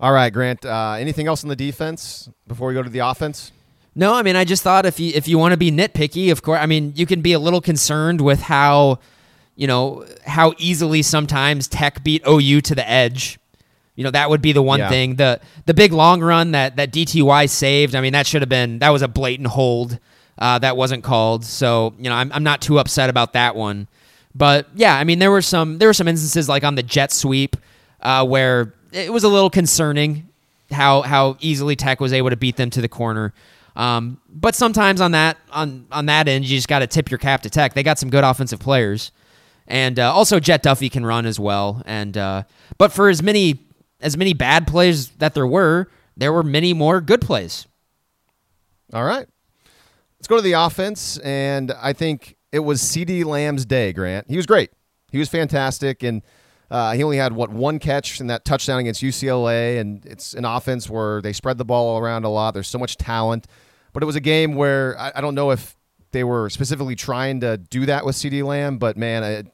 All right, Grant. Uh, anything else on the defense before we go to the offense? No, I mean I just thought if you if you want to be nitpicky, of course, I mean you can be a little concerned with how you know how easily sometimes Tech beat OU to the edge. You know that would be the one Yeah. thing. The the big long run that that DTY saved. I mean that should have been that was a blatant hold. Uh, that wasn't called. So you know I'm I'm not too upset about that one. But yeah, I mean there were some there were some instances like on the jet sweep uh, where it was a little concerning how how easily Tech was able to beat them to the corner. Um, but sometimes on that on on that end, you just got to tip your cap to Tech. They got some good offensive players, and uh, also Jett Duffey can run as well. And uh, but for as many as many bad plays that there were, there were many more good plays. All right. Let's go to the offense. And I think it was CeeDee Lamb's day, Grant. He was great. He was fantastic. And uh, he only had, what, one catch in that touchdown against UCLA. And it's an offense where they spread the ball around a lot. There's so much talent. But it was a game where I, I don't know if they were specifically trying to do that with CeeDee Lamb, but man, I,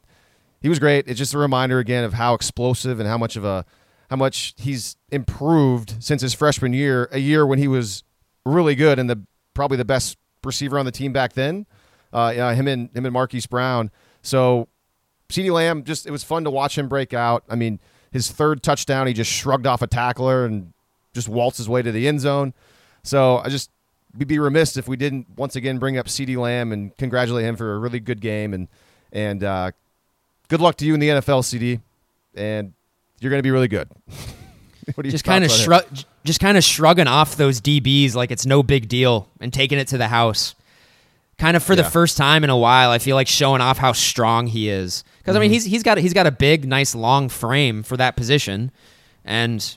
he was great. It's just a reminder again of how explosive and how much of a how much he's improved since his freshman year, a year when he was really good and the probably the best receiver on the team back then. Uh, yeah, him and him and Marquise Brown. So CeeDee Lamb just it was fun to watch him break out. I mean, his third touchdown, he just shrugged off a tackler and just waltzed his way to the end zone. So I just we'd be remiss if we didn't once again bring up CeeDee Lamb and congratulate him for a really good game and and uh, good luck to you in the NFL, CeeDee. And you're going to be really good. Just kind of shrug, just kind of shrugging off those DBs like it's no big deal and taking it to the house. Kind of for the first time in a while, I feel like showing off how strong he is. Because I Mm-hmm. mean, he's he's got he's got a big, nice, long frame for that position, and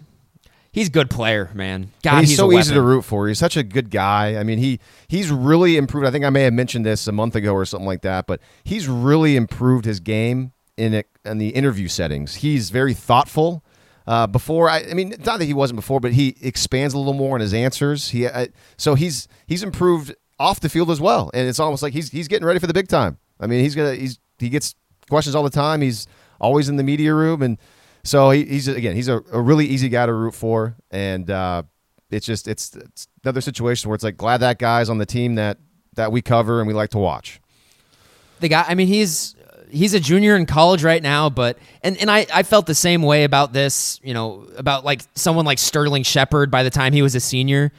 he's a good player, man. God, he's, he's so easy to root for. He's such a good guy. I mean, he he's really improved. I think I may have mentioned this a month ago or something like that, but he's really improved his game in it in the interview settings. He's very thoughtful. Uh, before, I, I mean, not that he wasn't before, but he expands a little more in his answers. He uh, so he's he's improved off the field as well, and it's almost like he's he's getting ready for the big time. I mean, he's gonna he's he gets questions all the time. He's always in the media room, and so he, he's again he's a, a really easy guy to root for, and uh, it's just it's, it's another situation where it's like glad that guy's on the team that that we cover and we like to watch. the guy i mean he's he's a junior in college right now but and, and I, I felt the same way about this you know about like someone like sterling shepard by the time he was a senior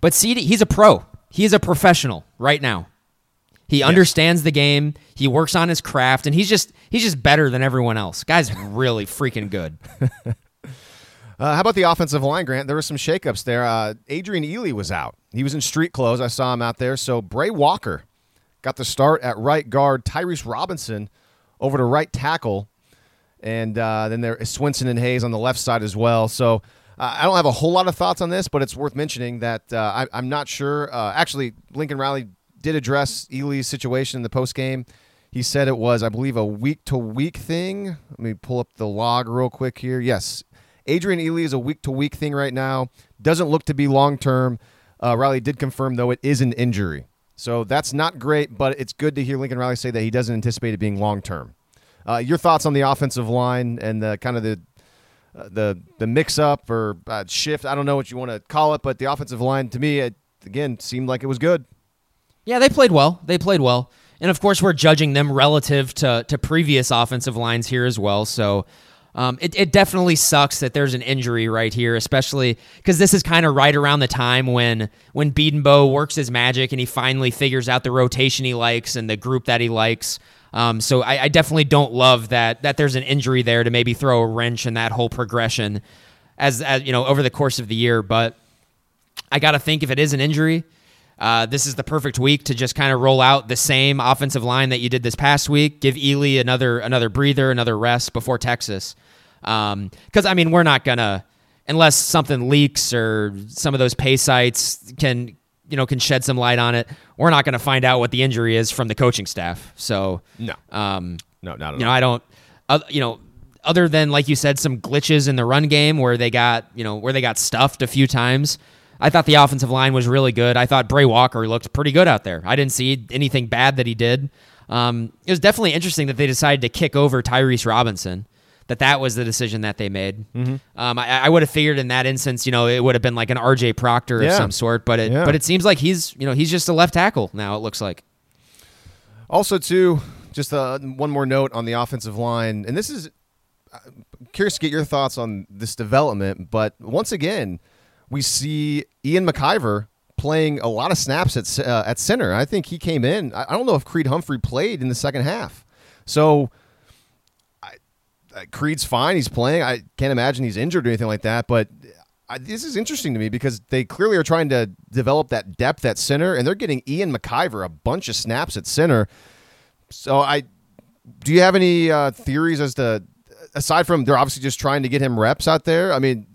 but CeeDee, he's a pro he is a professional right now he understands the game he works on his craft and he's just he's just better than everyone else guy's really freaking good Uh, how about the offensive line, Grant? There were some shakeups there. Uh, Adrian Ely was out. He was in street clothes. I saw him out there. So Bray Walker got the start at right guard. Tyrese Robinson over to right tackle. And uh, then there is Swenson and Hayes on the left side as well. So uh, I don't have a whole lot of thoughts on this, but it's worth mentioning that uh, I, I'm not sure. Uh, actually, Lincoln Riley did address Ely's situation in the post game. He said it was, I believe, a week to week thing. Let me pull up the log real quick here. Yes, Adrian Ely is a week to week thing right now. Doesn't look to be long term. Uh, Riley did confirm, though, it is an injury. So that's not great, but it's good to hear Lincoln Riley say that he doesn't anticipate it being long term. Uh, your thoughts on the offensive line and the kind of the uh, the the mix up or uh, shift? I don't know what you want to call it, but the offensive line to me, it, again, seemed like it was good. Yeah, they played well. They played well. And of course, we're judging them relative to, to previous offensive lines here as well. So um, it, it definitely sucks that there's an injury right here, especially because this is kind of right around the time when when Bedenbaugh works his magic and he finally figures out the rotation he likes and the group that he likes. Um, so I, I definitely don't love that that there's an injury there to maybe throw a wrench in that whole progression as, as you know over the course of the year. But I got to think if it is an injury, uh, this is the perfect week to just kind of roll out the same offensive line that you did this past week. Give Ely another another breather, another rest before Texas. Because I mean, we're not gonna unless something leaks or some of those pay sites can you know can shed some light on it. We're not going to find out what the injury is from the coaching staff. So No. um, No, not at you know. I don't, uh, you know, other than like you said, some glitches in the run game where they got, you know, where they got stuffed a few times. I thought the offensive line was really good. I thought Bray Walker looked pretty good out there. I didn't see anything bad that he did. Um, it was definitely interesting that they decided to kick over Tyrese Robinson. That that was the decision that they made. Mm-hmm. Um, I, I would have figured in that instance, you know, it would have been like an R.J. Proctor of some sort. But it, Yeah. but it seems like he's, you know, he's just a left tackle now. It looks like. Also, too, just uh, one more note on the offensive line, and this is I'm curious to get your thoughts on this development. But once again, we see Ian McIver playing a lot of snaps at uh, at center. I think he came in. I I don't know if Creed Humphrey played in the second half, so. I, uh, Creed's fine. He's playing. I can't imagine he's injured or anything like that. But I, this is interesting to me because they clearly are trying to develop that depth at center, and they're getting Ian McIver a bunch of snaps at center. So I do you have any uh, theories as to aside from they're obviously just trying to get him reps out there? I mean,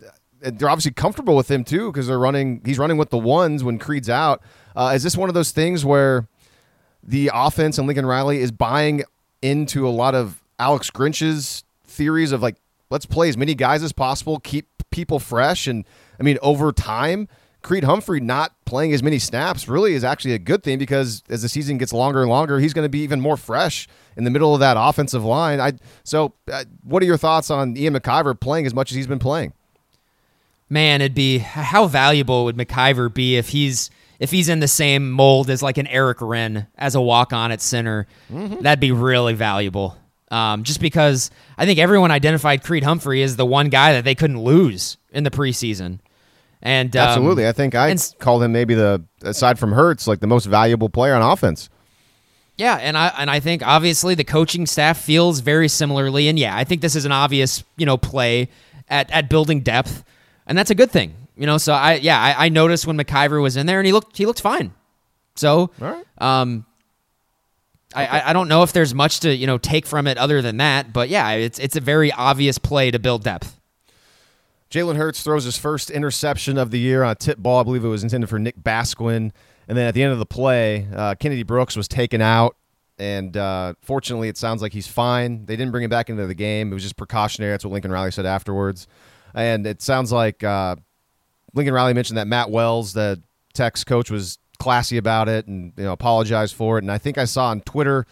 they're obviously comfortable with him too because they're running. He's running with the ones when Creed's out. Uh, is this one of those things where the offense and Lincoln Riley is buying into a lot of Alex Grinch's theories of like let's play as many guys as possible, keep people fresh, and I mean over time. Creed Humphrey not playing as many snaps really is actually a good thing because as the season gets longer and longer, he's going to be even more fresh in the middle of that offensive line. I so, uh, what are your thoughts on Ian McIver playing as much as he's been playing? Man, it'd be how valuable would McIver be if he's if he's in the same mold as like an Erick Wren as a walk on at center? That'd be really valuable. Um, just because I think everyone identified Creed Humphrey as the one guy that they couldn't lose in the preseason. And um, Absolutely, I think I and called him maybe the aside from Hurts like the most valuable player on offense. Yeah, and I and I think obviously the coaching staff feels very similarly, and yeah, I think this is an obvious you know play at at building depth, and that's a good thing. You know, so I yeah I, I noticed when McIver was in there and he looked he looked fine. So right. um, I, I I don't know if there's much to you know take from it other than that, but yeah, it's it's a very obvious play to build depth. Jalen Hurts throws his first interception of the year on a tip ball. I believe it was intended for Nick Basquine. And then at the end of the play, uh, Kennedy Brooks was taken out. And uh, fortunately, it sounds like he's fine. They didn't bring him back into the game. It was just precautionary. That's what Lincoln Riley said afterwards. And it sounds like uh, Lincoln Riley mentioned that Matt Wells, the Tech's coach, was classy about it and you know apologized for it. And I think I saw on Twitter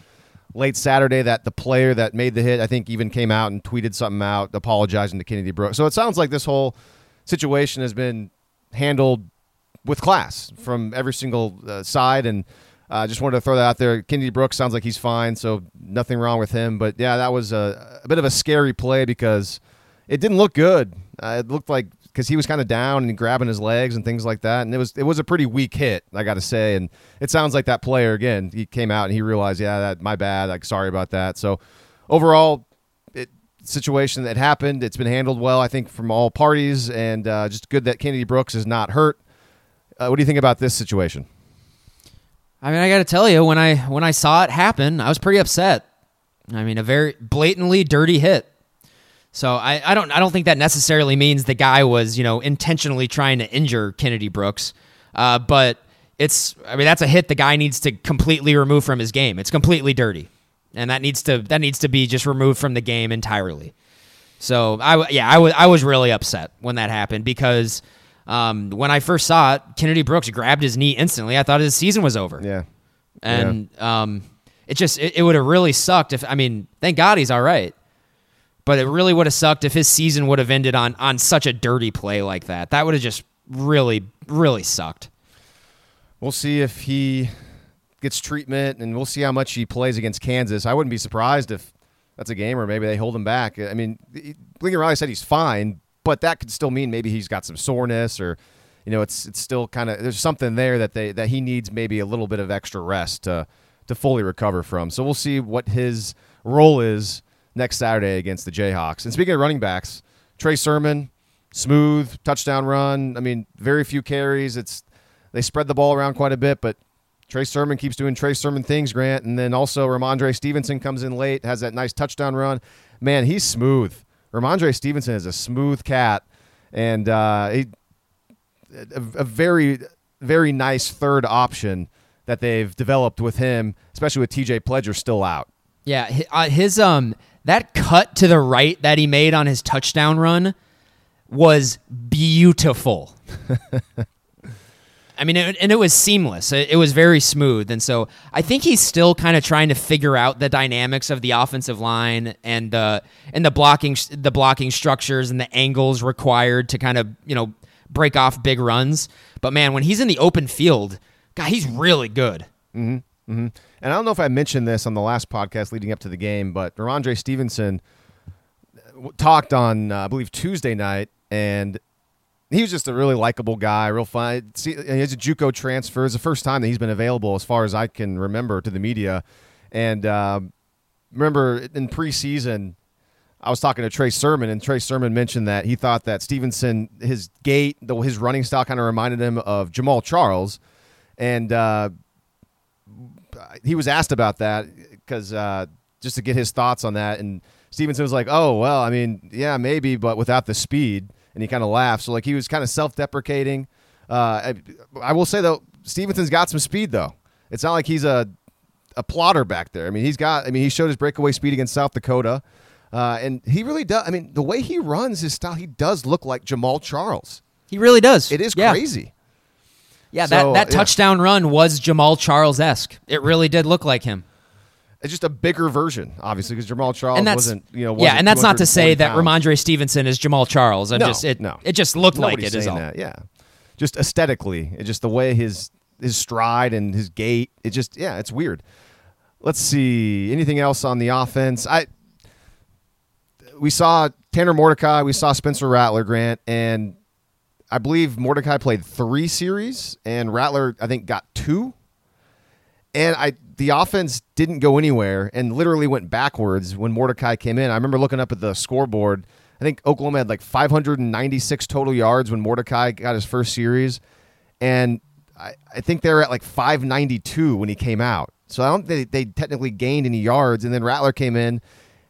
late Saturday that the player that made the hit, I think, even came out and tweeted something out apologizing to Kennedy Brooks. So it sounds like this whole situation has been handled with class from every single uh, side. And I uh, just wanted to throw that out there. Kennedy Brooks sounds like he's fine, so nothing wrong with him. But yeah, that was a, a bit of a scary play because it didn't look good. Uh, it looked like because he was kind of down and grabbing his legs and things like that, and it was it was a pretty weak hit, I got to say. And it sounds like that player again. He came out and he realized, yeah, that my bad. Like sorry about that. So overall, it situation that happened, it's been handled well, I think, from all parties, and uh, just good that Kennedy Brooks is not hurt. Uh, what do you think about this situation? I mean, I got to tell you, when I when I saw it happen, I was pretty upset. I mean, a very blatantly dirty hit. So I, I don't I don't think that necessarily means the guy was you know intentionally trying to injure Kennedy Brooks, uh, but it's I mean that's a hit the guy needs to completely remove from his game. It's completely dirty, and that needs to that needs to be just removed from the game entirely. So I yeah I was I was really upset when that happened because um, when I first saw it, Kennedy Brooks grabbed his knee instantly. I thought his season was over Yeah. and um, it just it, it would have really sucked if I mean, thank God he's all right, but it really would have sucked if his season would have ended on on such a dirty play like that. That would have just really really sucked. We'll see if he gets treatment, and we'll see how much he plays against Kansas. I wouldn't be surprised if that's a game, or maybe they hold him back. I mean, Lincoln Riley said he's fine, but that could still mean maybe he's got some soreness, or you know, it's it's still kind of there's something there that they that he needs maybe a little bit of extra rest to to fully recover from. So we'll see what his role is next Saturday against the Jayhawks. And speaking of running backs, Trey Sermon, smooth touchdown run. I mean, very few carries. It's they spread the ball around quite a bit, but Trey Sermon keeps doing Trey Sermon things, Grant. And then also Rhamondre Stevenson comes in late, has that nice touchdown run. Man, he's smooth. Rhamondre Stevenson is a smooth cat, and uh, he, a, a very very nice third option that they've developed with him, especially with TJ Pledger still out. Yeah, uh, his um that cut to the right that he made on his touchdown run was beautiful. I mean, it, and it was seamless. It, it was very smooth, and so I think he's still kind of trying to figure out the dynamics of the offensive line and the and the blocking the blocking structures and the angles required to kind of you know break off big runs. But man, when he's in the open field, God, he's really good. And I don't know if I mentioned this on the last podcast leading up to the game, but Rhamondre Stevenson w- talked on, uh, I believe, Tuesday night, and he was just a really likable guy, real fun. See, he's a JUCO transfer. It's the first time that he's been available, as far as I can remember, to the media. And uh, remember in preseason, I was talking to Trey Sermon, and Trey Sermon mentioned that he thought that Stevenson, his gait, his running style, kind of reminded him of Jamaal Charles, and uh, he was asked about that because uh, just to get his thoughts on that, and Stevenson was like, "Oh well, I mean, yeah, maybe, but without the speed." And he kind of laughed. So like he was kind of self-deprecating. Uh, I, I will say though, Stevenson's got some speed though. It's not like he's a a plotter back there. I mean, he's got. I mean, he showed his breakaway speed against South Dakota, uh, and he really does. I mean, the way he runs his style, he does look like Jamaal Charles. He really does. It is Yeah. crazy. Yeah, So, that, that yeah. touchdown run was Jamaal Charles esque. It really did look like him. It's just a bigger version, obviously, because Jamaal Charles and that's wasn't. You know, yeah, wasn't and that's not to say 240 that pounds. Rhamondre Stevenson is Jamaal Charles. I'm No, just it, no. it just looked like Nobody's it is all. that. Yeah, just aesthetically, it just the way his his stride and his gait. It just yeah, it's weird. Let's see anything else on the offense. I we saw Tanner Mordecai, we saw Spencer Rattler, Grant, and I believe Mordecai played three series, and Rattler I think got two. And I the offense didn't go anywhere and literally went backwards when Mordecai came in. I remember looking up at the scoreboard. I think Oklahoma had like 596 total yards when Mordecai got his first series. And I, I think they were at like 592 when he came out. So I don't think they technically gained any yards. And then Rattler came in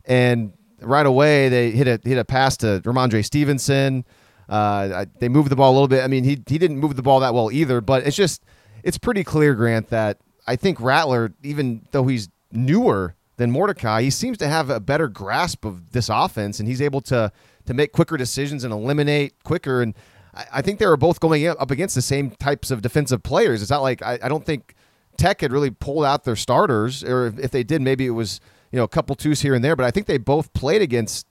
and right away they hit a hit a pass to Rhamondre Stevenson. Uh, they moved the ball a little bit. I mean, he he didn't move the ball that well either, but it's just it's pretty clear, Grant, that I think Rattler, even though he's newer than Mordecai, he seems to have a better grasp of this offense, and he's able to to make quicker decisions and eliminate quicker. And I, I think they were both going up against the same types of defensive players. It's not like I, I don't think Tech had really pulled out their starters, or if, if they did, maybe it was you know a couple twos here and there. But I think they both played against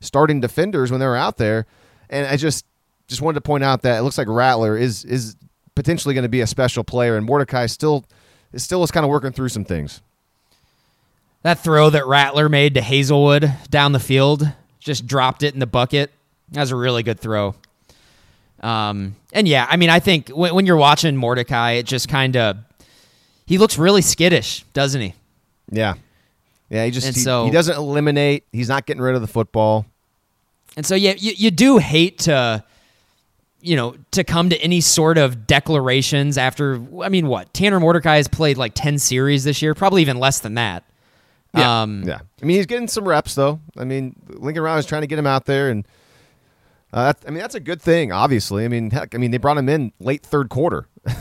starting defenders when they were out there. And I just just wanted to point out that it looks like Rattler is is potentially going to be a special player, and Mordecai still is still is kind of working through some things. That throw that Rattler made to Haselwood down the field, just dropped it in the bucket. That was a really good throw. Um, and yeah, I mean, I think when, when you're watching Mordecai, it just kind of he looks really skittish, doesn't he? Yeah, yeah. He just he, so- he doesn't eliminate. He's not getting rid of the football. And so yeah, you, you do hate to you know, to come to any sort of declarations after I mean what? Tanner Mordecai has played like 10 series this year, probably even less than that. Yeah, Um yeah. I mean, he's getting some reps though. I mean, Lincoln Riley is trying to get him out there, and uh, I mean that's a good thing. Obviously, I mean, heck, I mean they brought him in late third quarter.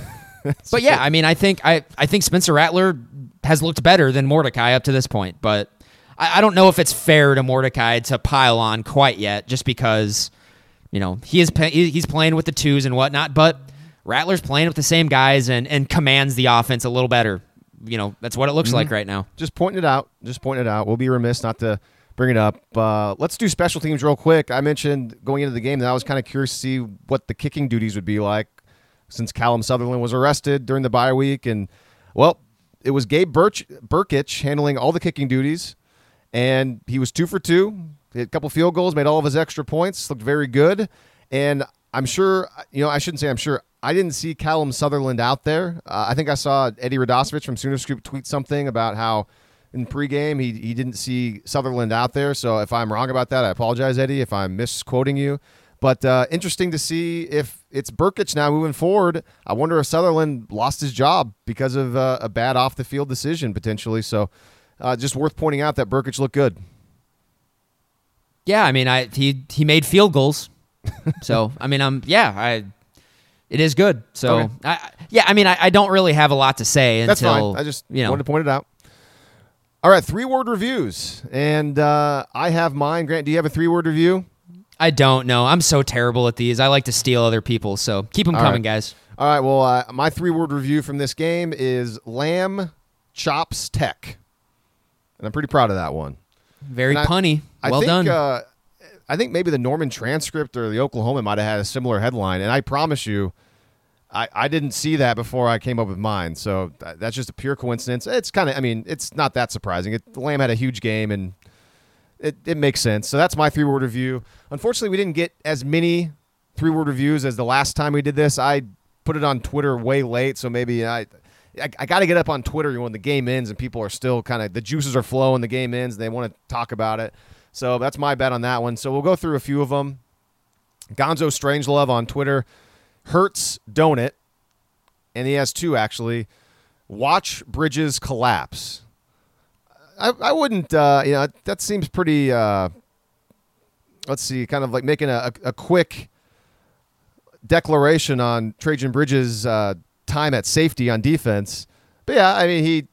But yeah, I mean, I think I I think Spencer Rattler has looked better than Mordecai up to this point, but I, I don't know if it's fair to Mordecai to pile on quite yet, just because you know he is he's playing with the twos and whatnot. But Rattler's playing with the same guys and and commands the offense a little better. You know, that's what it looks like right now. just pointing it out. Just pointing it out. We'll be remiss not to bring it up. Uh, let's do special teams real quick. I mentioned going into the game that I was kind of curious to see what the kicking duties would be like since Callum Sutherland was arrested during the bye week, and well, it was Gabe Birch, Brkic handling all the kicking duties, and he was two for two. He had a couple field goals, made all of his extra points, looked very good, and I'm sure you know I shouldn't say I'm sure. I didn't see Callum Sutherland out there. Uh, I think I saw Eddie Radosevich from Sooner Scoop tweet something about how in pregame he, he didn't see Sutherland out there. So if I'm wrong about that, I apologize, Eddie, if I'm misquoting you. But uh, interesting to see if it's Brkic now moving forward. I wonder if Sutherland lost his job because of uh, a bad off the field decision potentially. So uh, just worth pointing out that Brkic looked good. Yeah, I mean, I he he made field goals, so I mean, I'm yeah, I it is good. So, Okay. I, yeah, I mean, I, I don't really have a lot to say That's until fine. I just you know. wanted to point it out. All right, three word reviews, and uh, I have mine. Grant, do you have a three word review? I don't know. I'm so terrible at these. I like to steal other people. So keep them All coming, right. guys. All right. Well, uh, my three word review from this game is Lamb Chops Tech, and I'm pretty proud of that one. Very And punny. I well think, done. Uh, I think maybe the Norman transcript or the Oklahoma might have had a similar headline, and I promise you, I, I didn't see that before I came up with mine. So th- that's just a pure coincidence. It's kind of, I mean, it's not that surprising. It, the Lamb had a huge game, and it, it makes sense. So that's my three word review. Unfortunately, we didn't get as many three word reviews as the last time we did this. I put it on Twitter way late, so maybe I. I, I got to get up on Twitter when the game ends and people are still kind of the juices are flowing. The game ends. They want to talk about it. So that's my bet on that one. So we'll go through a few of them. Gonzo Strangelove on Twitter. Hurts Donut. And he has two actually. Watch Bridges collapse. I, I wouldn't, uh, you know, that seems pretty, uh, let's see, kind of like making a, a, a quick declaration on Trejan Bridges' uh, time at safety on defense. But yeah, I mean, he,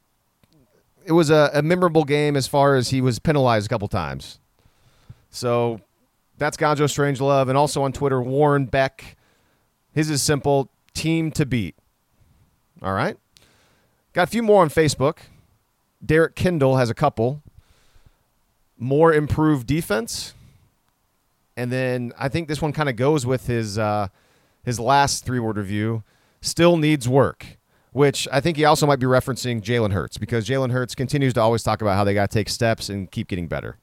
it was a, a memorable game as far as he was penalized a couple times. So that's Gonzo Strangelove. And also on Twitter, Warren Beck. His is simple team to beat. All right. Got a few more on Facebook. Derek Kindle has a couple. More improved defense. And then I think this one kind of goes with his uh, his last three word review. Still needs work, which I think he also might be referencing Jalen Hurts because Jalen Hurts continues to always talk about how they got to take steps and keep getting better.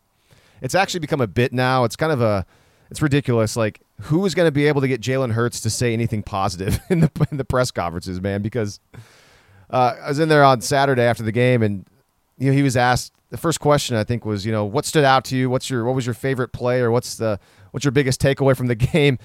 It's actually become a bit now. It's kind of a it's ridiculous. Like who is going to be able to get Jalen Hurts to say anything positive in the in the press conferences, man? Because uh, I was in there on Saturday after the game, and you know he was asked the first question I think was you know what stood out to you? What's your what was your favorite play or what's the what's your biggest takeaway from the game?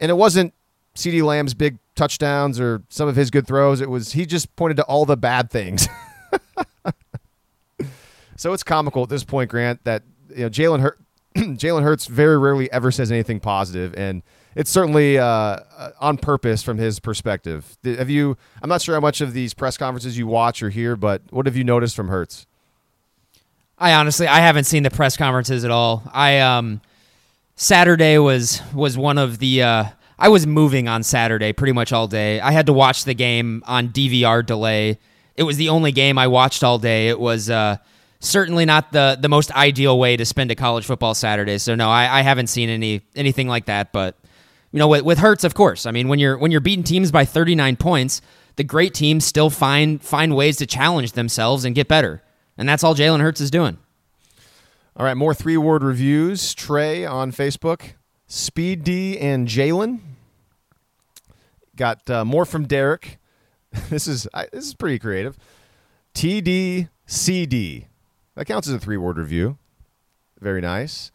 And it wasn't CeeDee Lamb's big touchdowns or some of his good throws. It was he just pointed to all the bad things. so it's comical at this point, Grant, that you know Jalen Hurt Jalen Hurts very rarely ever says anything positive, and it's certainly uh, on purpose from his perspective. Have you? I'm not sure how much of these press conferences you watch or hear, but what have you noticed from Hurts? I honestly I haven't seen the press conferences at all. I um Saturday was was one of the uh I was moving on Saturday pretty much all day. I had to watch the game on DVR delay. It was the only game I watched all day. It was uh certainly not the the most ideal way to spend a college football Saturday. So no, I, I haven't seen any anything like that, but you know, with, with Hurts, of course. I mean, when you're when you're beating teams by 39 points, the great teams still find find ways to challenge themselves and get better, and that's all Jalen Hurts is doing. All right, more three word reviews. Trey on Facebook, Speed D and Jalen. Got uh, more from Derek. this is I, this is pretty creative. TDCD. That counts as a three word review. Very nice.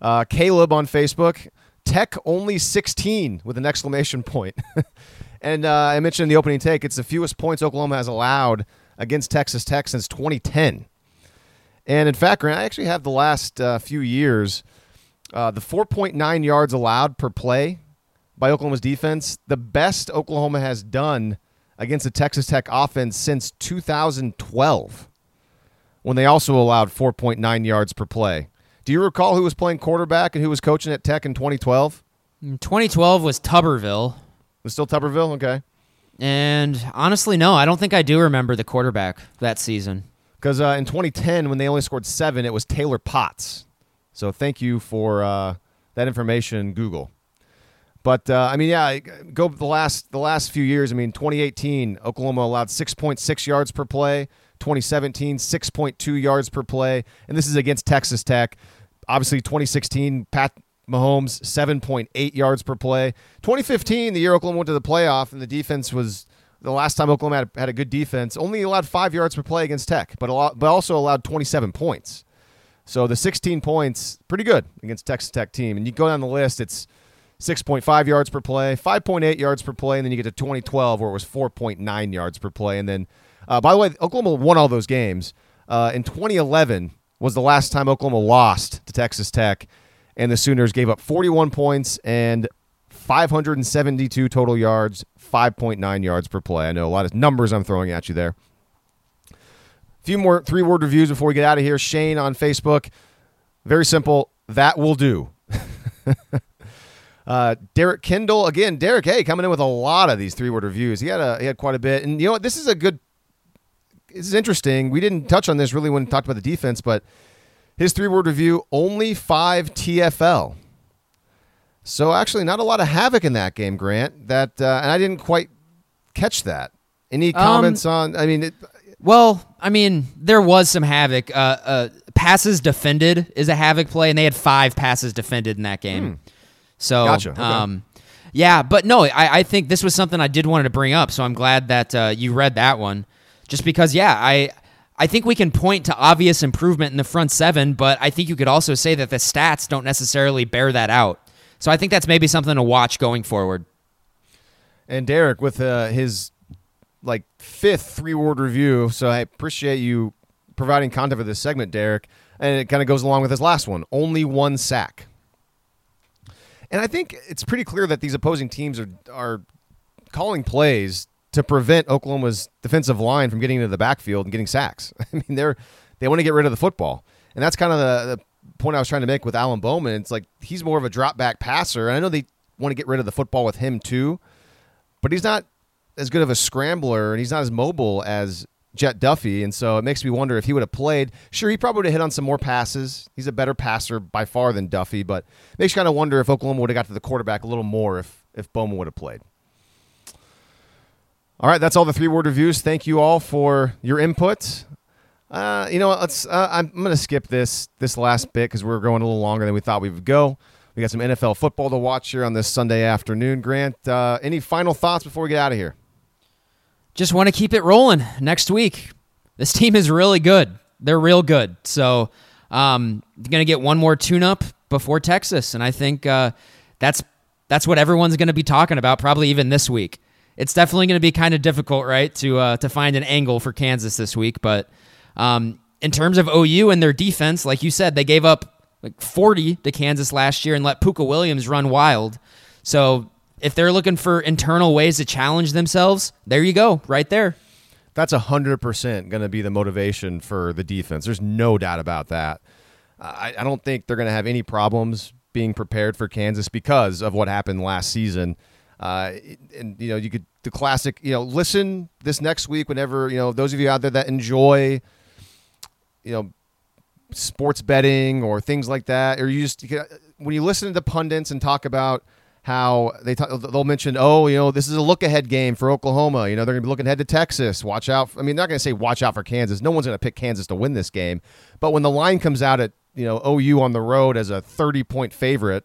Uh, Caleb on Facebook. Tech only 16 with an exclamation point. and uh, I mentioned in the opening take, it's the fewest points Oklahoma has allowed against Texas Tech since 2010. And in fact, Grant, I actually have the last uh, few years, uh, the 4.9 yards allowed per play by Oklahoma's defense, the best Oklahoma has done against the Texas Tech offense since 2012, when they also allowed 4.9 yards per play. Do you recall who was playing quarterback and who was coaching at Tech in 2012? 2012 was Tuberville. It was still Tuberville? Okay. And honestly, no, I don't think I do remember the quarterback that season. Because uh, in 2010, when they only scored seven, it was Taylor Potts. So thank you for uh, that information, Google. But uh, I mean, yeah, go the last the last few years. I mean, 2018, Oklahoma allowed 6.6 yards per play. 2017, 6.2 yards per play, and this is against Texas Tech. Obviously, 2016, Pat Mahomes 7.8 yards per play. 2015, the year Oklahoma went to the playoff, and the defense was the last time Oklahoma had, had a good defense. Only allowed five yards per play against Tech, but a lot, but also allowed 27 points. So the 16 points, pretty good against Texas Tech team. And you go down the list, it's 6.5 yards per play, 5.8 yards per play, and then you get to 2012 where it was 4.9 yards per play. And then, uh, by the way, Oklahoma won all those games. Uh, in 2011 was the last time Oklahoma lost to Texas Tech, and the Sooners gave up 41 points and 572 total yards, 5.9 yards per play. I know a lot of numbers I'm throwing at you there. Few more three word reviews before we get out of here. Shane on Facebook. Very simple. That will do. uh, Derek Kendall again. Derek, hey, coming in with a lot of these three word reviews. He had a he had quite a bit, and you know what? This is a good. This is interesting. We didn't touch on this really when we talked about the defense, but his three word review only five TFL. So actually, not a lot of havoc in that game, Grant. That uh, and I didn't quite catch that. Any comments on? I mean, it, Well, I mean, there was some havoc. Uh, uh, passes defended is a havoc play, and they had five passes defended in that game. So, Gotcha, okay. um, yeah, but no, I, I think this was something I did wanted to bring up. So I'm glad that uh, you read that one, just because, yeah, I. I think we can point to obvious improvement in the front seven, but I think you could also say that the stats don't necessarily bear that out. So I think that's maybe something to watch going forward. and Derek with uh, his like fifth three word review. So I appreciate you providing content for this segment, Derek. And it kind of goes along with his last one. Only one sack. And I think it's pretty clear that these opposing teams are are calling plays to prevent Oklahoma's defensive line from getting into the backfield and getting sacks. I mean, they're they want to get rid of the football, and that's kind of the, the point I was trying to make with Alan Bowman. It's like he's more of a drop back passer, and I know they want to get rid of the football with him too, but he's not as good of a scrambler, and he's not as mobile as Jett Duffey, and so it makes me wonder if he would have played. Sure, he probably would have hit on some more passes. He's a better passer by far than Duffey, but makes you kind of wonder if Oklahoma would have got to the quarterback a little more if if Bowman would have played. All right, that's all the three word reviews. Thank you all for your input. Uh, you know what? Let's. Uh, I'm, I'm going to skip this this last bit because we're going a little longer than we thought we would go. We got some NFL football to watch here on this Sunday afternoon. Grant, uh, any final thoughts before we get out of here? Just want to keep it rolling next week. This team is really good. They're real good. So, um, going to get one more tune-up before Texas, and I think uh, that's that's what everyone's going to be talking about, probably even this week. It's definitely going to be kind of difficult, right, to uh, to find an angle for Kansas this week. But um, in terms of OU and their defense, like you said, they gave up like 40 to Kansas last year and let Pooka Williams run wild. So if they're looking for internal ways to challenge themselves, there you go, right there. That's 100% going to be the motivation for the defense. There's no doubt about that. I, I don't think they're going to have any problems being prepared for Kansas because of what happened last season. Uh, and, you know, you could, the classic, you know, listen this next week whenever, you know, those of you out there that enjoy, you know, sports betting or things like that, or you just, you can, when you listen to the pundits and talk about, how they talk, they'll mention, oh, you know, this is a look ahead game for Oklahoma. You know, they're going to be looking ahead to Texas. Watch out. I mean, they're not going to say watch out for Kansas. No one's going to pick Kansas to win this game. But when the line comes out at you know OU on the road as a thirty point favorite,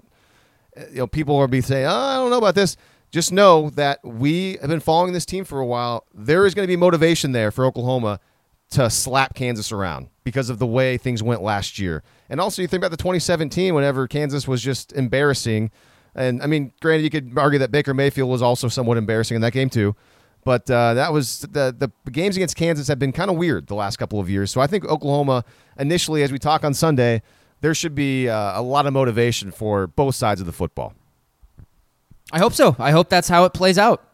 eh, you know, people will be saying, oh, I don't know about this. Just know that we have been following this team for a while. There is going to be motivation there for Oklahoma to slap Kansas around because of the way things went last year. And also, you think about the 2017, whenever Kansas was just embarrassing. And I mean, granted, you could argue that Baker Mayfield was also somewhat embarrassing in that game too. But uh, that was the the games against Kansas have been kind of weird the last couple of years. So I think Oklahoma initially, as we talk on Sunday, there should be uh, a lot of motivation for both sides of the football. I hope so. I hope that's how it plays out.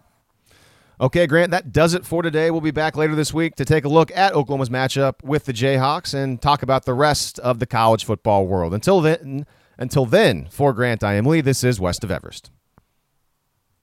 Okay, Grant, that does it for today. We'll be back later this week to take a look at Oklahoma's matchup with the Jayhawks and talk about the rest of the college football world. Until then, until then, for Grant I am Lee, this is West of Everest.